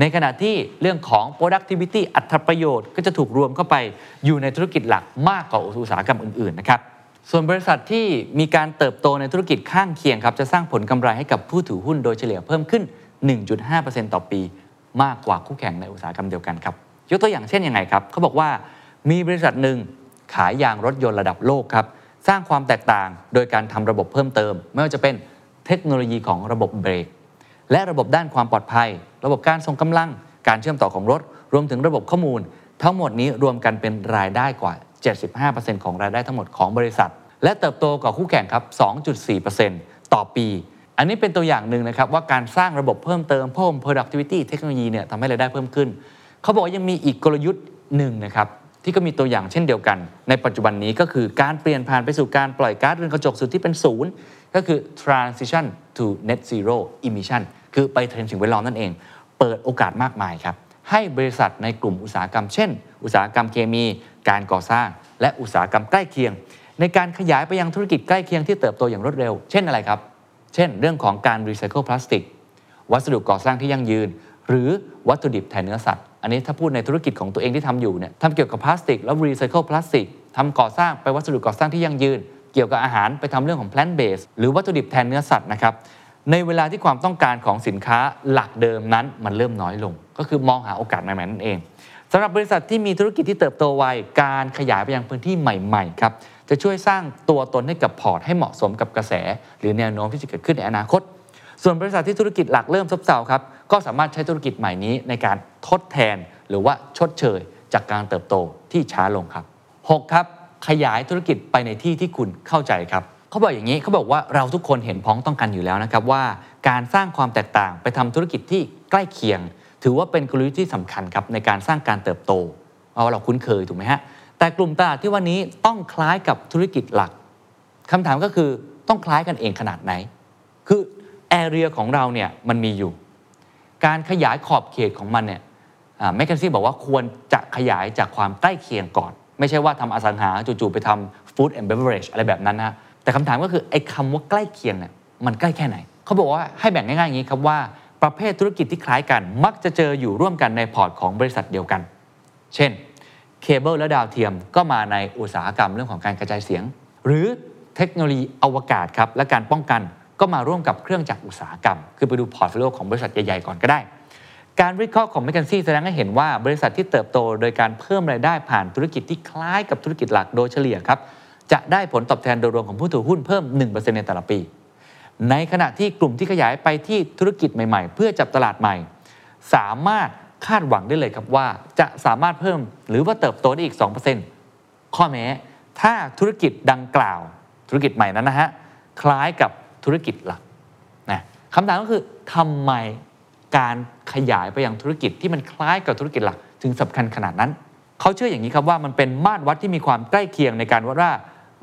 ในขณะที่เรื่องของ productivity อัตราประโยชน์ ก็จะถูกรวมเข้าไปอยู่ในธุรกิจหลักมากกว่าอุตสาหกรรมอื่นๆนะครับส่วนบริษัทที่มีการเติบโตในธุรกิจข้างเคียงครับจะสร้างผลกำไรให้กับผู้ถือหุ้นโดยเฉลี่ยเพิ่มขึ้น 1.5%ต่อปี มากกว่าคู่แข่งในอุตสาหกรรมเดียวกันครับยกตัวอย่างเช่นยังไงครับเขาบอกว่ามีบริษัทหนึ่งขายยางรถยนต์ระดับโลกครับสร้างความแตกต่างโดยการทำระบบเพิ่มเติม ไม่ว่าจะเป็นเทคโนโลยีของระบบเบรก และระบบด้านความปลอดภัย ระบบการส่งกำลัง การเชื่อมต่อของรถ รวมถึงระบบข้อมูล ทั้งหมดนี้รวมกันเป็นรายได้กว่า 75%ของรายได้ทั้งหมดของบริษัท และเติบโตกว่าคู่แข่งครับ 2.4%ต่อปี อันนี้เป็นตัวอย่างหนึ่งนะครับว่าการสร้างระบบเพิ่มเติมเพิ่ม productivity เทคโนโลยีเนี่ยทำให้รายได้เพิ่มขึ้น เขาบอกว่ายังมีอีกกลยุทธ์หนึ่งนะครับที่ก็มีตัวอย่างเช่นเดียวกัน ในปัจจุบันนี้ก็คือการเปลี่ยนผ่านไปสู่การปล่อยก๊าซเรือนกระจกสุดที่เป็นศูนย์ก็คือ transition to net zero emission คือไปเทรนด์สิ่งแวดล้อมนั่นเอง เปิดโอกาสมากมายครับ ให้บริษัทในกลุ่มอุตสาหกรรม เช่น อุตสาหกรรมเคมี การก่อสร้าง และอุตสาหกรรมใกล้เคียง ในการขยายไปยังธุรกิจใกล้เคียงที่เติบโตอย่างรวดเร็ว เช่นอะไรครับ เช่น เรื่องของการรีไซเคิลพลาสติก วัสดุก่อสร้างที่ยั่งยืน หรือวัตถุดิบแทนเนื้อสัตว์ อันนี้ถ้าพูดในธุรกิจของตัวเองที่ทำอยู่เนี่ยทำเกี่ยวกับพลาสติก แล้วรีไซเคิลพลาสติกทำก่อสร้างไปวัสดุก่อสร้างที่ยั่งยืน เกี่ยวกับอาหารไปทำเรื่องของ plant based หรือวัตถุดิบแทนเนื้อสัตว์นะครับในเวลาที่ความต้องการของสินค้าหลักเดิมนั้นมันเริ่มน้อยลง ก็คือมองหาโอกาสใหม่ๆนั่นเองสำหรับบริษัทที่มีธุรกิจที่เติบโตไวการขยายไปยังพื้นที่ใหม่ ๆ ครับ จะช่วยสร้างตัวตนให้กับพอร์ตให้เหมาะสมกับกระแส หรือแนวโน้มที่จะเกิดขึ้นในอนาคต ส่วนบริษัทที่ธุรกิจหลักเริ่มซบเซาครับก็สามารถใช้ธุรกิจใหม่นี้ในการทดแทนหรือว่าชดเชย จากการเติบโตที่ช้าลงครับ 6. ครับขยายธุรกิจไปในที่ที่คุณเข้าใจครับเขาบอกอย่างนี้เขาบอกว่าเราทุกคนเห็นพ้องต้องกันอยู่แล้วนะครับว่าการสร้างความแตกต่างไปทำธุรกิจที่ใกล้เคียง ถือว่าเป็นกลยุทธ์ที่สำคัญครับในการสร้างการเติบโตเพราะว่าเราคุ้นเคยถูกไหมฮะ แต่กลุ่มตลาดที่วันนี้ต้องคล้ายกับธุรกิจหลักคำถามก็คือต้องคล้ายกันเองขนาดไหน คือแอเรียของเราเนี่ยมันมีอยู่ การขยายขอบเขตของมันเนี่ย McKinsey บอกว่าควรจะขยายจากความใกล้เคียงก่อน ไม่ใช่ว่าทำอสังหาจู่ๆไปทำ food and beverage อะไรแบบนั้นนะแต่คำถามก็คือไอ้คำว่าใกล้เคียงเนี่ยมันใกล้แค่ไหน เขาบอกว่าให้แบ่งง่ายๆอย่างนี้ครับว่าประเภทธุรกิจที่คล้ายกัน มักจะเจออยู่ร่วมกันในพอร์ตของบริษัทเดียวกัน เช่น เคเบิลและดาวเทียมก็มาในอุตสาหกรรมเรื่องของการกระจายเสียง หรือเทคโนโลยีอวกาศครับและการป้องกันก็มาร่วมกับเครื่องจักรอุตสาหกรรม คือไปดู portfolio ของบริษัทใหญ่ๆก่อนก็ได้ การวิเคราะห์ของ m c k เคนซี่แสดงให้เห็นว่าบริษัทที่เติบโตโดยการเพิ่มรายได้ผ่านธุรกิจที่คล้ายกับธุรกิจหลักโดยเฉลี่ยครับจะได้ผลตอบแทนโดยรวมของผู้ถือหุ้นเพิ่ม 1%ในแต่ละปี ในขณะที่กลุ่มที่ขยายไปที่ธุรกิจใหม่ ๆ เพื่อจับตลาดใหม่ สามารถ คาดหวังได้เลยครับว่าจะสามารถเพิ่มหรือว่าเติบโตได้อีก 2%ข้อแม้ ถ้าธุรกิจดังกล่าว ธุรกิจใหม่นั้นนะฮะคล้ายกับธุรกิจหลักนะคำถามก็คือทำไมการขยายไปยังธุรกิจที่มันคล้ายกับธุรกิจหลัก ถึงสำคัญขนาดนั้น เขาเชื่ออย่างนี้ครับว่ามันเป็นมาตรวัดที่มีความใกล้เคียงในการวัดว่า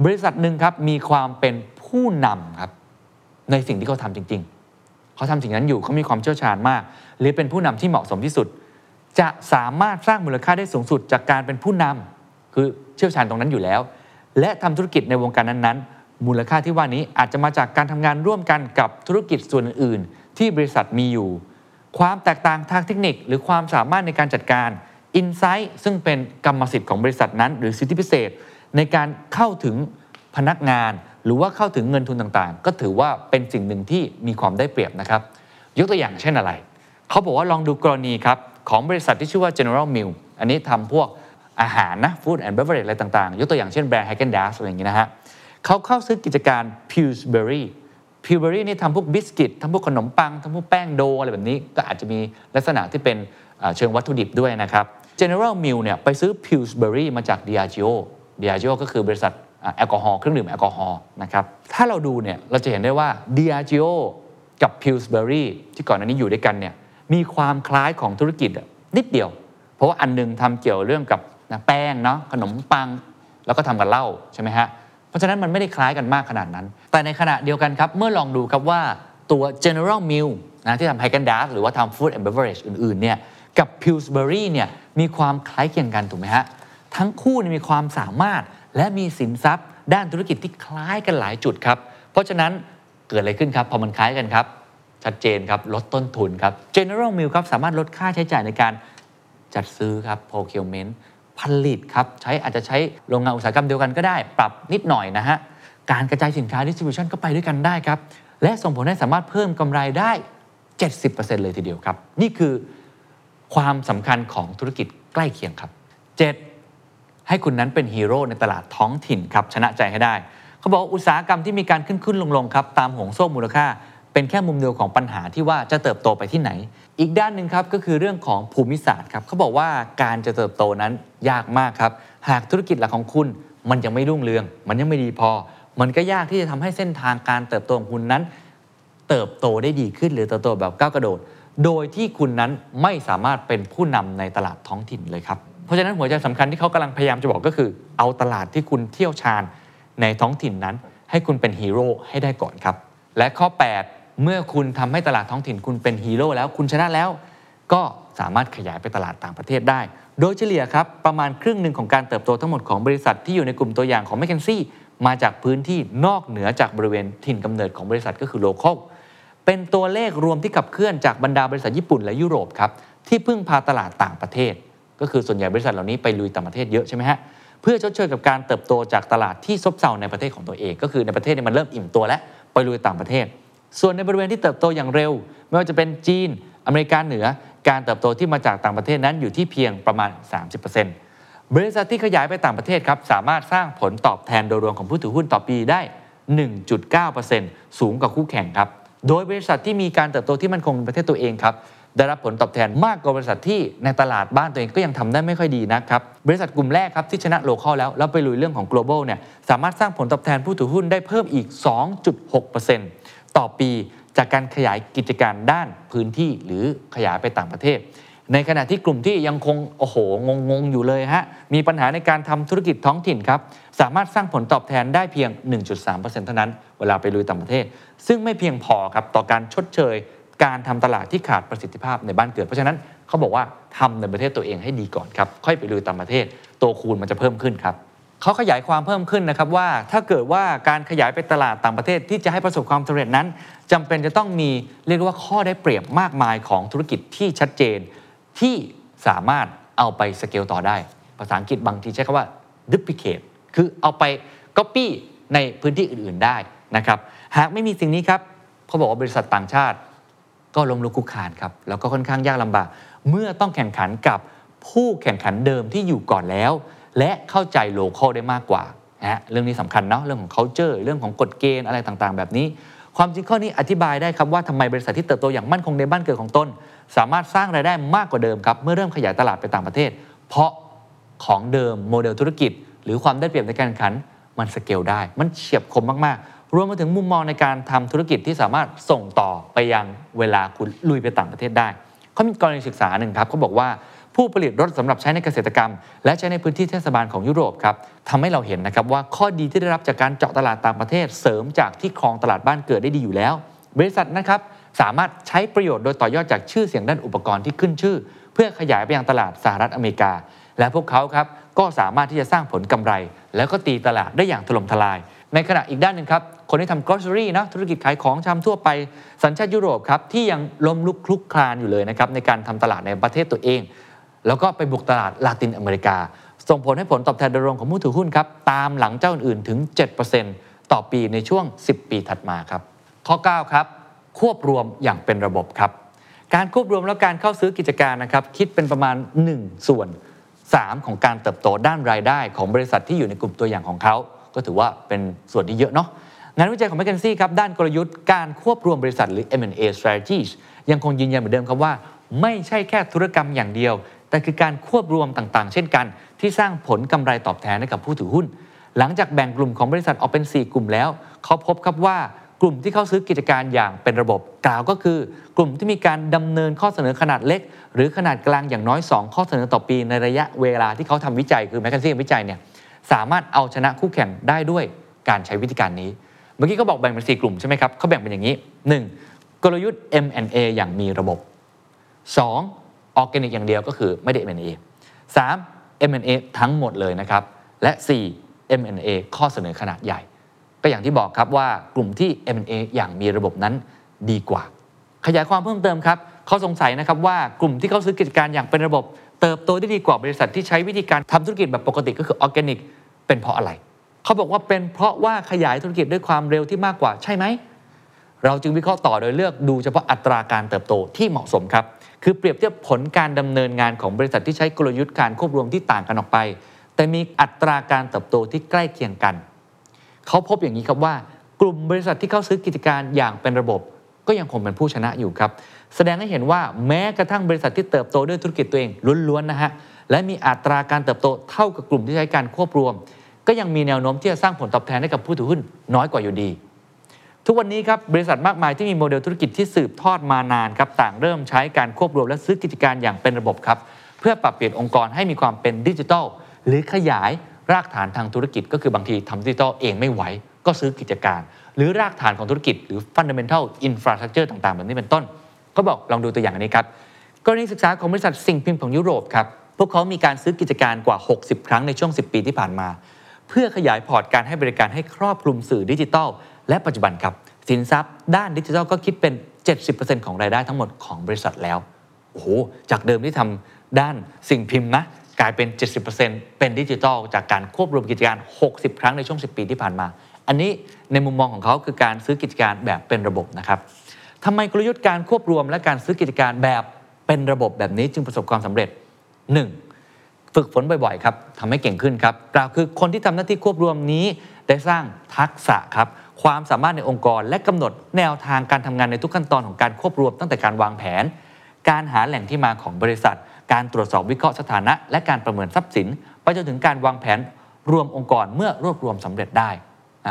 บริษัทหนึ่งครับมีความเป็นผู้นำครับในสิ่งที่เขาทำจริง ๆ เขาทำสิ่งนั้นอยู่เขามีความเชี่ยวชาญมาก หรือเป็นผู้นำที่เหมาะสมที่สุด จะสามารถสร้างมูลค่าได้สูงสุดจากการเป็นผู้นำคือเชี่ยวชาญตรงนั้นอยู่แล้ว และทำธุรกิจในวงการนั้นๆ มูลค่าที่ว่านี้อาจจะมาจากการทำงานร่วมกันกับธุรกิจส่วนอื่นๆที่บริษัทมีอยู่ ความแตกต่างทางเทคนิค หรือความสามารถในการจัดการอินไซต์ซึ่งเป็นกรรมสิทธิ์ของบริษัทนั้น หรือสิทธิพิเศษ ในการเข้าถึงพนักงาน หรือว่าเข้าถึงเงินทุนต่างๆ ก็ถือว่าเป็นสิ่งหนึ่งที่มีความได้เปรียบนะครับ ยกตัวอย่างเช่นอะไร เขาบอกว่าลองดูกรณีครับ ของบริษัทที่ชื่อว่า General Mills อันนี้ทำพวกอาหารนะ Food and Beverage อะไรต่างๆ ยกตัวอย่างเช่นแบรนด์ h a g e n Dazs อะไรอย่างนี้นะฮะเขาเข้าซื้อกิจการ Pillsbury Pillsbury นี่ทำพวกบิสกิตทำพวกขนมปังทำพวกแป้งโดอะไรแบบนี้ ก็อาจจะมีลักษณะที่เป็นเชิงวัตถุดิบด้วยนะครับ General Mills เนี่ยไปซื้อ Pillsbury มาจาก Diageo Diageo ก็คือบริษัทแอลกอฮอล์เครื่องดื่มแอลกอฮอล์นะครับถ้าเราดูเนี่ยเราจะเห็นได้ว่า Diageo กับ Pillsbury ที่ก่อนหน้านี้อยู่ด้วยกันเนี่ย มีความคล้ายของธุรกิจนิดเดียว เพราะว่าอันนึงทำเกี่ยวเรื่องกับนะแป้งเนาะขนมปัง แล้วก็ทำกับเหล้าใช่ไหมฮะเพราะฉะนั้นมันไม่ได้คล้ายกันมากขนาดนั้น แต่ในขณะเดียวกันครับ เมื่อลองดูครับว่าตัว General Mills นะที่ทำไฮกันดาสหรือว่าทำ Food and Beverage อื่นๆเนี่ยกับ Pillsbury เนี่ยมีความคล้ายเคียงกันถูกไหมฮะทั้งคู่มีความสามารถและมีสินทรัพย์ ด้านธุรกิจที่คล้ายกันหลายจุดครับ เพราะฉะนั้นเกิดอะไรขึ้นครับ พอมันคล้ายกันครับ ชัดเจนครับ ลดต้นทุนครับ General Mills ครับ สามารถลดค่าใช้จ่ายในการจัดซื้อครับ procurement ผลิตครับ ใช้อาจจะใช้โรงงานอุตสาหกรรมเดียวกันก็ได้ ปรับนิดหน่อยนะฮะ การกระจายสินค้า distribution ก็ไปด้วยกันได้ครับ และส่งผลให้สามารถเพิ่มกำไรได้ 70%เลยทีเดียวครับ นี่คือความสำคัญของธุรกิจใกล้เคียงครับ 7. ให้คุณนั้นเป็นฮีโร่ในตลาดท้องถิ่นครับชนะใจให้ได้ เขาบอกอุตสาหกรรมที่มีการขึ้นขึ้นลงลงครับตามห่วงโซ่มูลค่า เป็นแค่มุมเดียวของปัญหาที่ว่าจะเติบโตไปที่ไหน อีกด้านหนึ่งครับก็คือเรื่องของภูมิศาสตร์ครับเขาบอกว่าการจะเติบโตนั้นยากมากครับ หากธุรกิจหลักของคุณ มันยังไม่รุ่งเรือง มันยังไม่ดีพอ มันก็ยากที่จะทำให้เส้นทางการเติบโตของคุณนั้น เติบโตได้ดีขึ้นหรือเติบโตแบบก้าวกระโดด โดยที่คุณนั้นไม่สามารถเป็นผู้นำในตลาดท้องถิ่นเลยครับเพราะฉะนั้นหัวใจสำคัญที่เขากำลังพยายามจะบอกก็คือ เอาตลาดที่คุณเชี่ยวชาญในท้องถิ่นนั้น ให้คุณเป็นฮีโร่ให้ได้ก่อนครับและข้อ 8 เมื่อคุณทำให้ตลาดท้องถิ่นคุณเป็นฮีโร่แล้วคุณชนะแล้ว ก็สามารถขยายไปตลาดต่างประเทศได้ โดยเฉลี่ยครับ ประมาณครึ่งหนึ่งของการเติบโตทั้งหมดของบริษัทที่อยู่ในกลุ่มตัวอย่างของ McKinseyมาจากพื้นที่นอกเหนือจากบริเวณถิ่นกำเนิดของบริษัทก็คือโลเคอลเป็นตัวเลขรวมที่ขับเคลื่อนจากบรรดาบริษัทญี่ปุ่นและยุโรปครับที่พึ่งพาตลาดต่างประเทศ ก็คือส่วนใหญ่บริษัทเหล่านี้ไปลุยต่างประเทศเยอะใช่ไหมฮะเพื่อชดเชยกับการเติบโตจากตลาดที่ซบเซาในประเทศของตัวเอง ก็คือในประเทศนี้มันเริ่มอิ่มตัวแล้วไปลุยต่างประเทศ ส่วนในบริเวณที่เติบโตอย่างเร็ว ไม่ว่าจะเป็นจีน อเมริกาเหนือ การเติบโตที่มาจากต่างประเทศนั้นอยู่ที่เพียงประมาณ 30%บริษัทที่ขยายไปต่างประเทศครับสามารถสร้างผลตอบแทนโดยรวมของผู้ถือหุ้นต่อปีได้ 1.9%สูงกว่าคู่แข่งครับโดยบริษัทที่มีการเติบโตที่มั่นคงในประเทศตัวเองครับได้รับผลตอบแทนมากกว่าบริษัทที่ในตลาดบ้านตัวเองก็ยังทำได้ไม่ค่อยดีนะครับ บริษัทกลุ่มแรกครับที่ชนะโลคอลแล้ว แล้วไปลุยเรื่องของ global เนี่ยสามารถสร้างผลตอบแทนผู้ถือหุ้นได้เพิ่มอีก 2.6% ต่อปีจากการขยายกิจการด้านพื้นที่หรือขยายไปต่างประเทศ ในขณะที่กลุ่มที่ยังคงโอ้โหงงงๆอยู่เลยฮะมีปัญหาในการทำธุรกิจท้องถิ่นครับสามารถสร้างผลตอบแทนได้เพียง 1.3%เท่านั้นเวลาไปลุยต่างประเทศ ซึ่งไม่เพียงพอครับต่อการชดเชย การทำตลาดที่ขาดประสิทธิภาพในบ้านเกิด เพราะฉะนั้นเขาบอกว่าทำในประเทศตัวเองให้ดีก่อนครับค่อยไปลุยต่างประเทศ ตัวคูณมันจะเพิ่มขึ้นครับ เขาขยายความเพิ่มขึ้นนะครับว่า ถ้าเกิดว่าการขยายไปตลาดต่างประเทศที่จะให้ประสบความสำเร็จนั้นจำเป็นจะต้องมีเรียกว่าข้อได้เปรียบมากมายของธุรกิจที่ชัดเจน ที่สามารถเอาไปสเกลต่อได้ ภาษาอังกฤษบางทีใช้คำว่า duplicate คือเอาไป copy ในพื้นที่อื่น ๆได้นะครับหากไม่มีสิ่งนี้ครับเขาบอกว่าบริษัทต่างชาติ ก็ล้มลุกคุกคานครับแล้วก็ค่อนข้างยากลำบาก เมื่อต้องแข่งขันกับผู้แข่งขันเดิมที่อยู่ก่อนแล้วและเข้าใจโลเคอลได้มากกว่านะเรื่องนี้สำคัญเนาะเรื่องของ culture เรื่องของกฎเกณฑ์อะไรต่างๆ แบบนี้ ความจริงข้อนี้อธิบายได้ครับว่าทำไมบริษัทที่เติบโตอย่างมั่นคงในบ้านเกิดของตนสามารถสร้างรายได้มากกว่าเดิมครับเมื่อเริ่มขยายตลาดไปต่างประเทศ เพราะของเดิมโมเดลธุรกิจ หรือความได้เปรียบในการแข่งขันมันสเกลได้ มันเฉียบคมมากๆ รวมไปถึงมุมมองในการทำธุรกิจที่สามารถส่งต่อไปยังเวลาคุณลุยไปต่างประเทศได้เขามีกรณีศึกษาหนึ่งครับเขาบอกว่า ผู้ผลิตรถสำหรับใช้ในเกษตรกรรม และใช้ในพื้นที่เทศบาลของยุโรปครับทำให้เราเห็นนะครับว่าข้อดีที่ได้รับจากการเจาะตลาดต่างประเทศ เสริมจากที่ครองตลาดบ้านเกิดได้ดีอยู่แล้ว บริษัทนะครับสามารถใช้ประโยชน์โดยต่อยอดจากชื่อเสียงด้านอุปกรณ์ที่ขึ้นชื่อ เพื่อขยายไปยังตลาดสหรัฐอเมริกา และพวกเขาครับก็สามารถที่จะสร้างผลกำไร แล้วก็ตีตลาดได้อย่างถล่มทลาย ในขณะอีกด้านหนึ่งครับคนที่ทำ grocery นะธุรกิจขายของชำทั่วไป สัญชาติยุโรปครับที่ยังล้มลุกคลุกคลานอยู่เลยนะครับในการทำตลาดในประเทศตัวเอง แล้วก็ไปบุกตลาดลาตินอเมริกา ส่งผลให้ผลตอบแทนโดยรวมของผู้ถือหุ้นครับตามหลังเจ้าอื่นๆถึง 7%ต่อปีในช่วง 10 ปีถัดมาครับ ข้อ 9 ครับ ควบรวมอย่างเป็นระบบครับ การควบรวมแล้วการเข้าซื้อกิจการนะครับคิดเป็นประมาณ 1 ส่วน 3 ของการเติบโตด้านรายได้ของบริษัทที่อยู่ในกลุ่มตัวอย่างของเขา ก็ถือว่าเป็นส่วนที่เยอะเนาะงานวิจัยของ m c k เคนซี่ครับด้านกลยุทธ์การควบรวมบริษัทหรือ M&A strategies ยังคงยืนยันเหมือนเดิมครับว่า ไม่ใช่แค่ธุรกรรมอย่างเดียว แต่คือการควบรวมต่างๆ เช่นกัน ที่สร้างผลกำไรตอบแทนให้กับผู้ถือหุ้น หลังจากแบ่งกลุ่มของบริษัทออกเป็น 4 กลุ่มแล้ว เขาพบครับว่ากลุ่มที่เข้าซื้อกิจการอย่างเป็นระบบ กล่าวก็คือ กลุ่มที่มีการดำเนินข้อเสนอขนาดเล็ก หรือขนาดกลางอย่างน้อย 2 ข้อเสนอต่อปีในระยะเวลาที่เขาทำวิจัยคือแมคคนซี่วิจัยเนี่ยสามารถเอาชนะคู่แข่งได้ด้วยการใช้วิธีการนี้ เมื่อกี้เขาบอกแบ่งเป็น4กลุ่มใช่ไหมครับเขาแบ่งเป็นอย่างนี้ 1. กลยุทธ์ M&A อย่างมีระบบ 2. ออร์แกนิกอย่างเดียวก็คือไม่ได้ M&A 3. M&A ทั้งหมดเลยนะครับ และ 4. M&A ข้อเสนอขนาดใหญ่ ก็อย่างที่บอกครับว่ากลุ่มที่ M&A อย่างมีระบบนั้นดีกว่า ขยายความเพิ่มเติมครับเขาสงสัยนะครับว่ากลุ่มที่เขาซื้อกิจการอย่างเป็นระบบ เติบโตได้ดีกว่าบริษัทที่ใช้วิธีการทำธุรกิจแบบปกติก็คือออร์แกนิกเป็นเพราะอะไร เขาบอกว่าเป็นเพราะว่าขยายธุรกิจด้วยความเร็วที่มากกว่าใช่ไหมเราจึงวิเคราะห์ต่อโดยเลือกดูเฉพาะอัตราการเติบโตที่เหมาะสมครับ คือเปรียบเทียบผลการดำเนินงานของบริษัทที่ใช้กลยุทธ์การควบรวมที่ต่างกันออกไป แต่มีอัตราการเติบโตที่ใกล้เคียงกัน เขาพบอย่างนี้ครับว่า กลุ่มบริษัทที่เข้าซื้อกิจการอย่างเป็นระบบ ก็ยังคงเป็นผู้ชนะอยู่ครับ แสดงให้เห็นว่าแม้กระทั่งบริษัทที่เติบโตด้วยธุรกิจตัวเองล้วนๆนะฮะและมีอัตราการเติบโตเท่ากับกลุ่มที่ใช้การควบรวม ก็ยังมีแนวโน้มที่จะสร้างผลตอบแทนให้กับผู้ถือหุ้นน้อยกว่าอยู่ดี ทุกวันนี้ครับบริษัทมากมายที่มีโมเดลธุรกิจที่สืบทอดมานานครับต่างเริ่มใช้การควบรวมและซื้อกิจการอย่างเป็นระบบครับเพื่อปรับเปลี่ยนองค์กรให้มีความเป็นดิจิทัลหรือขยายรากฐานทางธุรกิจ ก็คือบางทีทำดิจิทัลเองไม่ไหวก็ซื้อกิจการ หรือรากฐานของธุรกิจ หรือ fundamental infrastructure ต่างๆแบบนี้เป็นต้น ก็บอกลองดูตัวอย่างอันนี้ครับกรณีศึกษาของบริษัทสิ่งพิมพ์ของยุโรปครับพวกเขามีการซื้อกิจการกว่า 60 ครั้งในช่วง 10 ปีที่ผ่านมา เพื่อขยายพอร์ตการให้บริการให้ครอบคลุมสื่อดิจิทัล และปัจจุบันครับสินทรัพย์ด้านดิจิทัลก็คิดเป็น 70%ของรายได้ทั้งหมดของบริษัทแล้วโอ้โหจากเดิมที่ทำด้านสิ่งพิมพ์นะกลายเป็น 70%เป็นดิจิทัลจากการควบรวมกิจการ 60 ครั้งในช่วง 10 ปีที่ผ่านมา อันนี้ในมุมมองของเขาคือการซื้อกิจการแบบเป็นระบบนะครับทำไมกลยุทธ์การควบรวมและการซื้อกิจการแบบเป็นระบบแบบนี้จึงประสบความสำเร็จ 1. ฝึกฝนบ่อยๆครับทำให้เก่งขึ้นครับกล่าวคือคนที่ทำหน้าที่ควบรวมนี้ได้สร้างทักษะครับ ความสามารถในองค์กร และกำหนดแนวทางการทำงานในทุกขั้นตอนของการควบรวมตั้งแต่การวางแผน การหาแหล่งที่มาของบริษัท การตรวจสอบวิเคราะห์สถานะ และการประเมินทรัพย์สินไปจนถึงการวางแผนรวมองค์กรเมื่อรวบรวมสำเร็จได้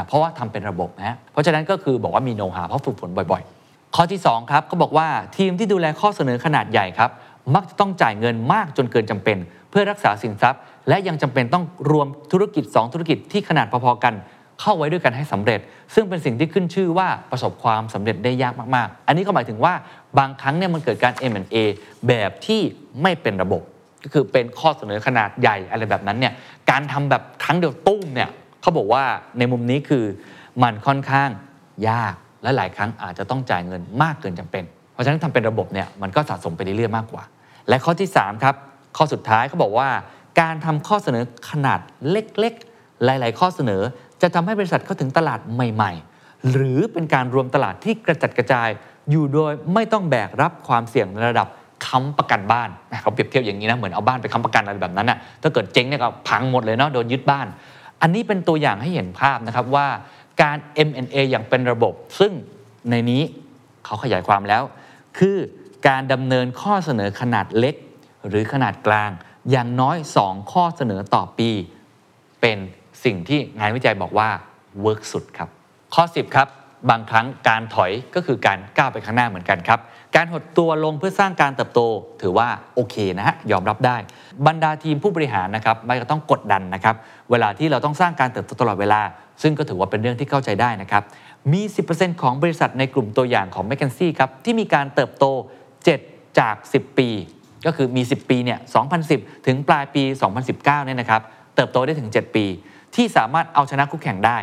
เพราะว่าทำเป็นระบบนะเพราะฉะนั้นก็คือบอกว่ามีโน้ตหาเพราะฝึกฝนบ่อยๆ ข้อที่2ครับก็บอกว่าทีมที่ดูแลข้อเสนอขนาดใหญ่ครับมักจะต้องจ่ายเงินมากจนเกินจำเป็น เพื่อรักษาสินทรัพย์ และยังจำเป็นต้องรวมธุรกิจ 2 ธุรกิจที่ขนาดพอๆกัน เข้าไว้ด้วยกันให้สำเร็จ ซึ่งเป็นสิ่งที่ขึ้นชื่อว่าประสบความสำเร็จได้ยากมากๆ อันนี้ก็หมายถึงว่าบางครั้งเนี่ยมันเกิดการ M&A แบบที่ไม่เป็นระบบ ก็คือเป็นข้อเสนอขนาดใหญ่อะไรแบบนั้นเนี่ยการทำแบบครั้งเดียวตุ้มเนี่ยเขาบอกว่าในมุมนี้คือมันค่อนข้างยากและหลายครั้งอาจจะต้องจ่ายเงินมากเกินจำเป็น เพราะฉะนั้นทำเป็นระบบเนี่ยมันก็สะสมไปเรื่อยๆมากกว่า และข้อที่3ครับข้อสุดท้ายเขาบอกว่า การทำข้อเสนอขนาดเล็กๆ หลาย ๆ ข้อเสนอ จะทำให้บริษัทเข้าถึงตลาดใหม่ ๆ หรือเป็นการรวมตลาดที่กระจัดกระจาย อยู่โดยไม่ต้องแบกรับความเสี่ยงในระดับค้ำประกันบ้านเขาเปรียบเทียบอย่างนี้นะเหมือนเอาบ้านไปค้ำประกันอะไรแบบนั้นนะถ้าเกิดเจ๊งเนี่ยก็พังหมดเลยเนาะโดนยึดบ้าน อันนี้เป็นตัวอย่างให้เห็นภาพนะครับว่าการ M&A อย่างเป็นระบบ ซึ่งในนี้เขาขยายความแล้ว คือการดำเนินข้อเสนอขนาดเล็ก หรือขนาดกลาง อย่างน้อย 2 ข้อเสนอต่อปี เป็น สิ่งที่งานวิจัยบอกว่าเวิร์กสุดครับ ข้อ 10 ครับบางครั้งการถอยก็คือการก้าวไปข้างหน้าเหมือนกันครับ การหดตัวลงเพื่อสร้างการเติบโต ถือว่าโอเคนะฮะยอมรับได้ บรรดาทีมผู้บริหารนะครับไม่ก็ต้องกดดันนะครับเวลาที่เราต้องสร้างการเติบโตตลอดเวลา ซึ่งก็ถือว่าเป็นเรื่องที่เข้าใจได้นะครับมี 10%ของบริษัทในกลุ่มตัวอย่างของ m c k เคนซี่ครับที่มีการเติบโต 7 จาก 10 ปี ก็คือมี 10 ปีเนี่ย2010 ถึงปลายปี 2019เนี่ยนะครับเติบโตได้ถึง 7 ปี ที่สามารถเอาชนะคู่แข่งได้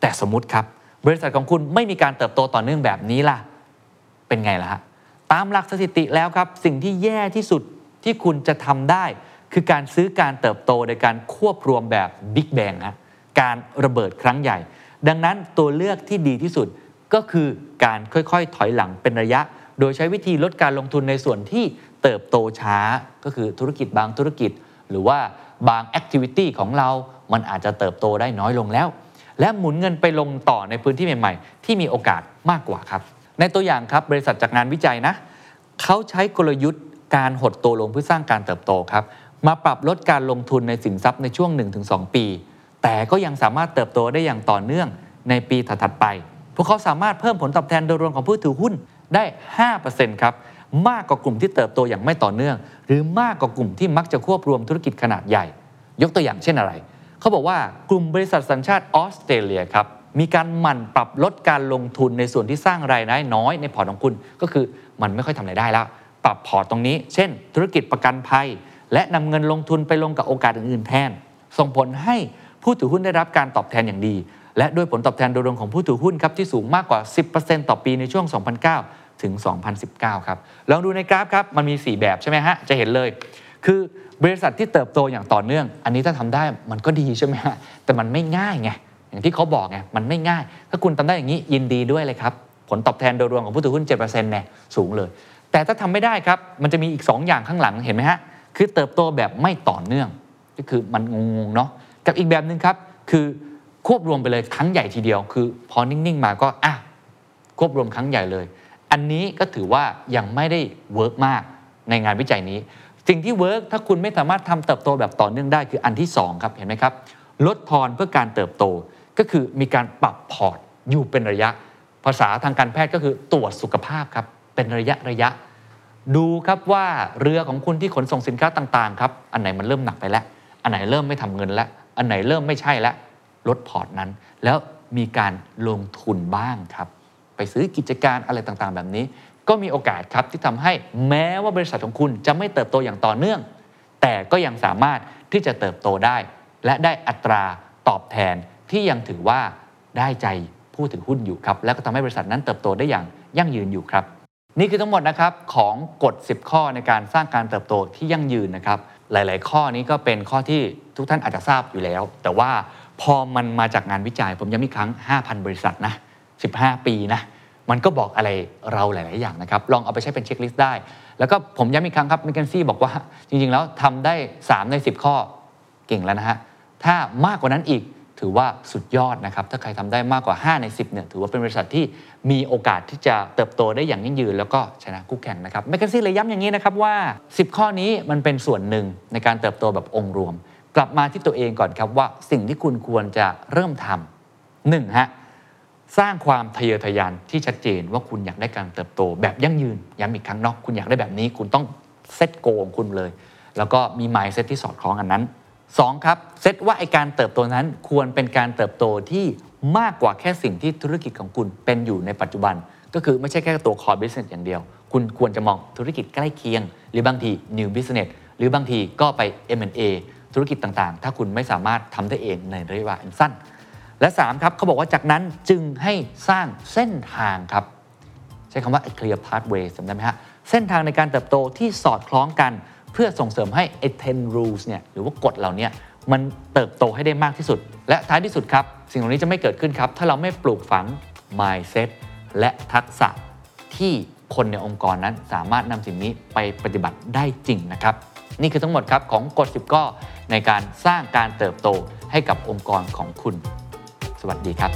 แต่สมมติครับ บริษัทของคุณไม่มีการเติบโตต่อเนื่องแบบนี้ล่ะ เป็นไงล่ะฮะตามหลักสถิติแล้วครับ สิ่งที่แย่ที่สุดที่คุณจะทำได้ คือการซื้อการเติบโตโดยการควบรวมแบบบิ๊กแบงฮะการระเบิดครั้งใหญ่ ดังนั้นตัวเลือกที่ดีที่สุดก็คือการค่อยๆ ถอยหลังเป็นระยะ โดยใช้วิธีลดการลงทุนในส่วนที่เติบโตช้า ก็คือธุรกิจบางธุรกิจ หรือว่าบางแอคทิวิตี้ของเรา มันอาจจะเติบโตได้น้อยลงแล้ว และหมุนเงินไปลงต่อในพื้นที่ใหม่ๆ ที่มีโอกาสมากกว่าครับ ในตัวอย่างครับบริษัทจากงานวิจัยนะเขาใช้กลยุทธ์การหดตัวลงเพื่อสร้างการเติบโตครับมาปรับลดการลงทุนในสินทรัพย์ในช่วง 1-2 ปี แต่ก็ยังสามารถเติบโตได้อย่างต่อเนื่องในปีถัดๆไป พวกเขาสามารถเพิ่มผลตอบแทนโดยรวมของผู้ถือหุ้นได้ 5%ครับ มากกว่ากลุ่มที่เติบโตอย่างไม่ต่อเนื่อง หรือมากกว่ากลุ่มที่มักจะควบรวมธุรกิจขนาดใหญ่ ยกตัวอย่างเช่นอะไร เขาบอกว่ากลุ่มบริษัทสัญชาติออสเตรเลียครับมีการหมั่นปรับลดการลงทุนในส่วนที่สร้างรายได้น้อยในพอร์ตของคุณ ก็คือมันไม่ค่อยทำรายได้แล้ว ปรับพอร์ตตรงนี้ เช่น ธุรกิจประกันภัย และนำเงินลงทุนไปลงกับโอกาสอื่นๆแทน ส่งผลให้ผู้ถือหุ้นได้รับการตอบแทนอย่างดี และด้วยผลตอบแทนโดยรวมของผู้ถือหุ้นครับที่สูงมากกว่า 10%ต่อปีในช่วง 2009 ถึง 2019 ครับลองดูในกราฟครับมันมี 4 แบบใช่ไหมฮะจะเห็นเลย คือ บริษัทที่เติบโตอย่างต่อเนื่อง อันนี้ถ้าทำได้มันก็ดีใช่ไหมฮะแต่มันไม่ง่ายไงอย่างที่เขาบอกไงมันไม่ง่าย ถ้าคุณทำได้อย่างนี้ยินดีด้วยเลยครับ ผลตอบแทนโดยรวมของผู้ถือหุ้น7%เนี่ยสูงเลย แต่ถ้าทำไม่ได้ครับ มันจะมีอีก 2 อย่างข้างหลังเห็นไหมฮะคือเติบโตแบบไม่ต่อเนื่อง ก็คือมันงงๆเนาะกับอีกแบบหนึ่งครับ คือควบรวมไปเลยครั้งใหญ่ทีเดียว คือพอนิ่งๆมาก็อะควบรวมครั้งใหญ่เลย อันนี้ก็ถือว่ายังไม่ได้ work มากในงานวิจัยนี้ สิ่งที่ work ถ้าคุณไม่สามารถทำเติบโตแบบต่อเนื่องได้คืออันที่ 2 ครับเห็นไหมครับ ลดทอนเพื่อการเติบโตก็คือมีการปรับพอร์ตอยู่เป็นระยะ ภาษาทางการแพทย์ก็คือตรวจสุขภาพครับเป็นระยะระยะ ดูครับว่าเรือของคุณที่ขนส่งสินค้าต่างๆครับอันไหนมันเริ่มหนักไปแล้ว อันไหนเริ่มไม่ทำเงินแล้ว อันไหนเริ่มไม่ใช่แล้วลดพอร์ตนั้น แล้วมีการลงทุนบ้างครับ ไปซื้อกิจการอะไรต่างๆ แบบนี้ ก็มีโอกาสครับที่ทำให้แม้ว่าบริษัทของคุณจะไม่เติบโตอย่างต่อเนื่อง แต่ก็ยังสามารถที่จะเติบโตได้ และได้อัตราตอบแทนที่ยังถือว่าได้ใจผู้ถือหุ้นอยู่ครับ และก็ทำให้บริษัทนั้นเติบโตได้อย่างยั่งยืนอยู่ครับ นี่คือทั้งหมดนะครับของกฎ 10 ข้อในการสร้างการเติบโตที่ยั่งยืนนะครับ หลาย ๆ ข้อนี้ก็เป็นข้อที่ทุกท่านอาจจะทราบอยู่แล้ว แต่ว่าพอมันมาจากงานวิจัยผมย้ำอีกครั้ง 5,000 บริษัทนะ 15 ปีนะ มันก็บอกอะไรเราหลาย ๆ อย่างนะครับ ลองเอาไปใช้เป็นเช็คลิสต์ได้ แล้วก็ผมย้ำอีกครั้งครับมิเกนซี่บอกว่าจริง ๆ แล้วทำได้ 3 ใน 10 ข้อเก่งแล้วนะฮะ ถ้ามากกว่านั้นอีกถือว่าสุดยอดนะครับ ถ้าใครทำได้มากกว่า 5 ใน 10 เนี่ย ถือว่าเป็นบริษัทที่มีโอกาสที่จะเติบโตได้อย่างยั่งยืน แล้วก็ชนะคู่แข่งนะครับแมกกาซีเลยย้ำอย่างนี้นะครับว่า 10 ข้อนี้มันเป็นส่วนหนึ่งในการเติบโตแบบองค์รวม กลับมาที่ตัวเองก่อนครับว่าสิ่งที่คุณควรจะเริ่มทำหนึ่งฮะ สร้างความทะเยอทะยานที่ชัดเจนว่าคุณอยากได้การเติบโตแบบยั่งยืนย้ำอีกครั้งเนาะคุณอยากได้แบบนี้ คุณต้องเซตโกของคุณเลย แล้วก็มี mindset ที่สอดคล้องกันนั้น 2. ครับเซตว่าไอการเติบโตนั้นควรเป็นการเติบโตที่มากกว่าแค่สิ่งที่ธุรกิจของคุณเป็นอยู่ในปัจจุบัน ก็คือไม่ใช่แค่ตัว core business อย่างเดียว คุณควรจะมองธุรกิจใกล้เคียง หรือบางที new business หรือบางทีก็ไป M&A ธุรกิจต่างๆ ถ้าคุณไม่สามารถทำได้เองในระยะเวลาสั้น และ3ครับเขาบอกว่าจากนั้นจึงให้สร้างเส้นทางครับ ใช้คำว่า clear pathway จำได้ไหมฮะเส้นทางในการเติบโตที่สอดคล้องกันเพื่อส่งเสริมให้ไอ้10 rules เนี่ยหรือว่ากฎเหล่านี้มันเติบโตให้ได้มากที่สุด และท้ายที่สุดครับ สิ่งเหล่านี้จะไม่เกิดขึ้นครับ ถ้าเราไม่ปลูกฝัง mindset และทักษะที่คนในองค์กรนั้นสามารถนำสิ่งนี้ไปปฏิบัติได้จริงนะครับ นี่คือทั้งหมดครับของกฎ10 ข้อในการสร้างการเติบโตให้กับองค์กรของคุณ สวัสดีครับ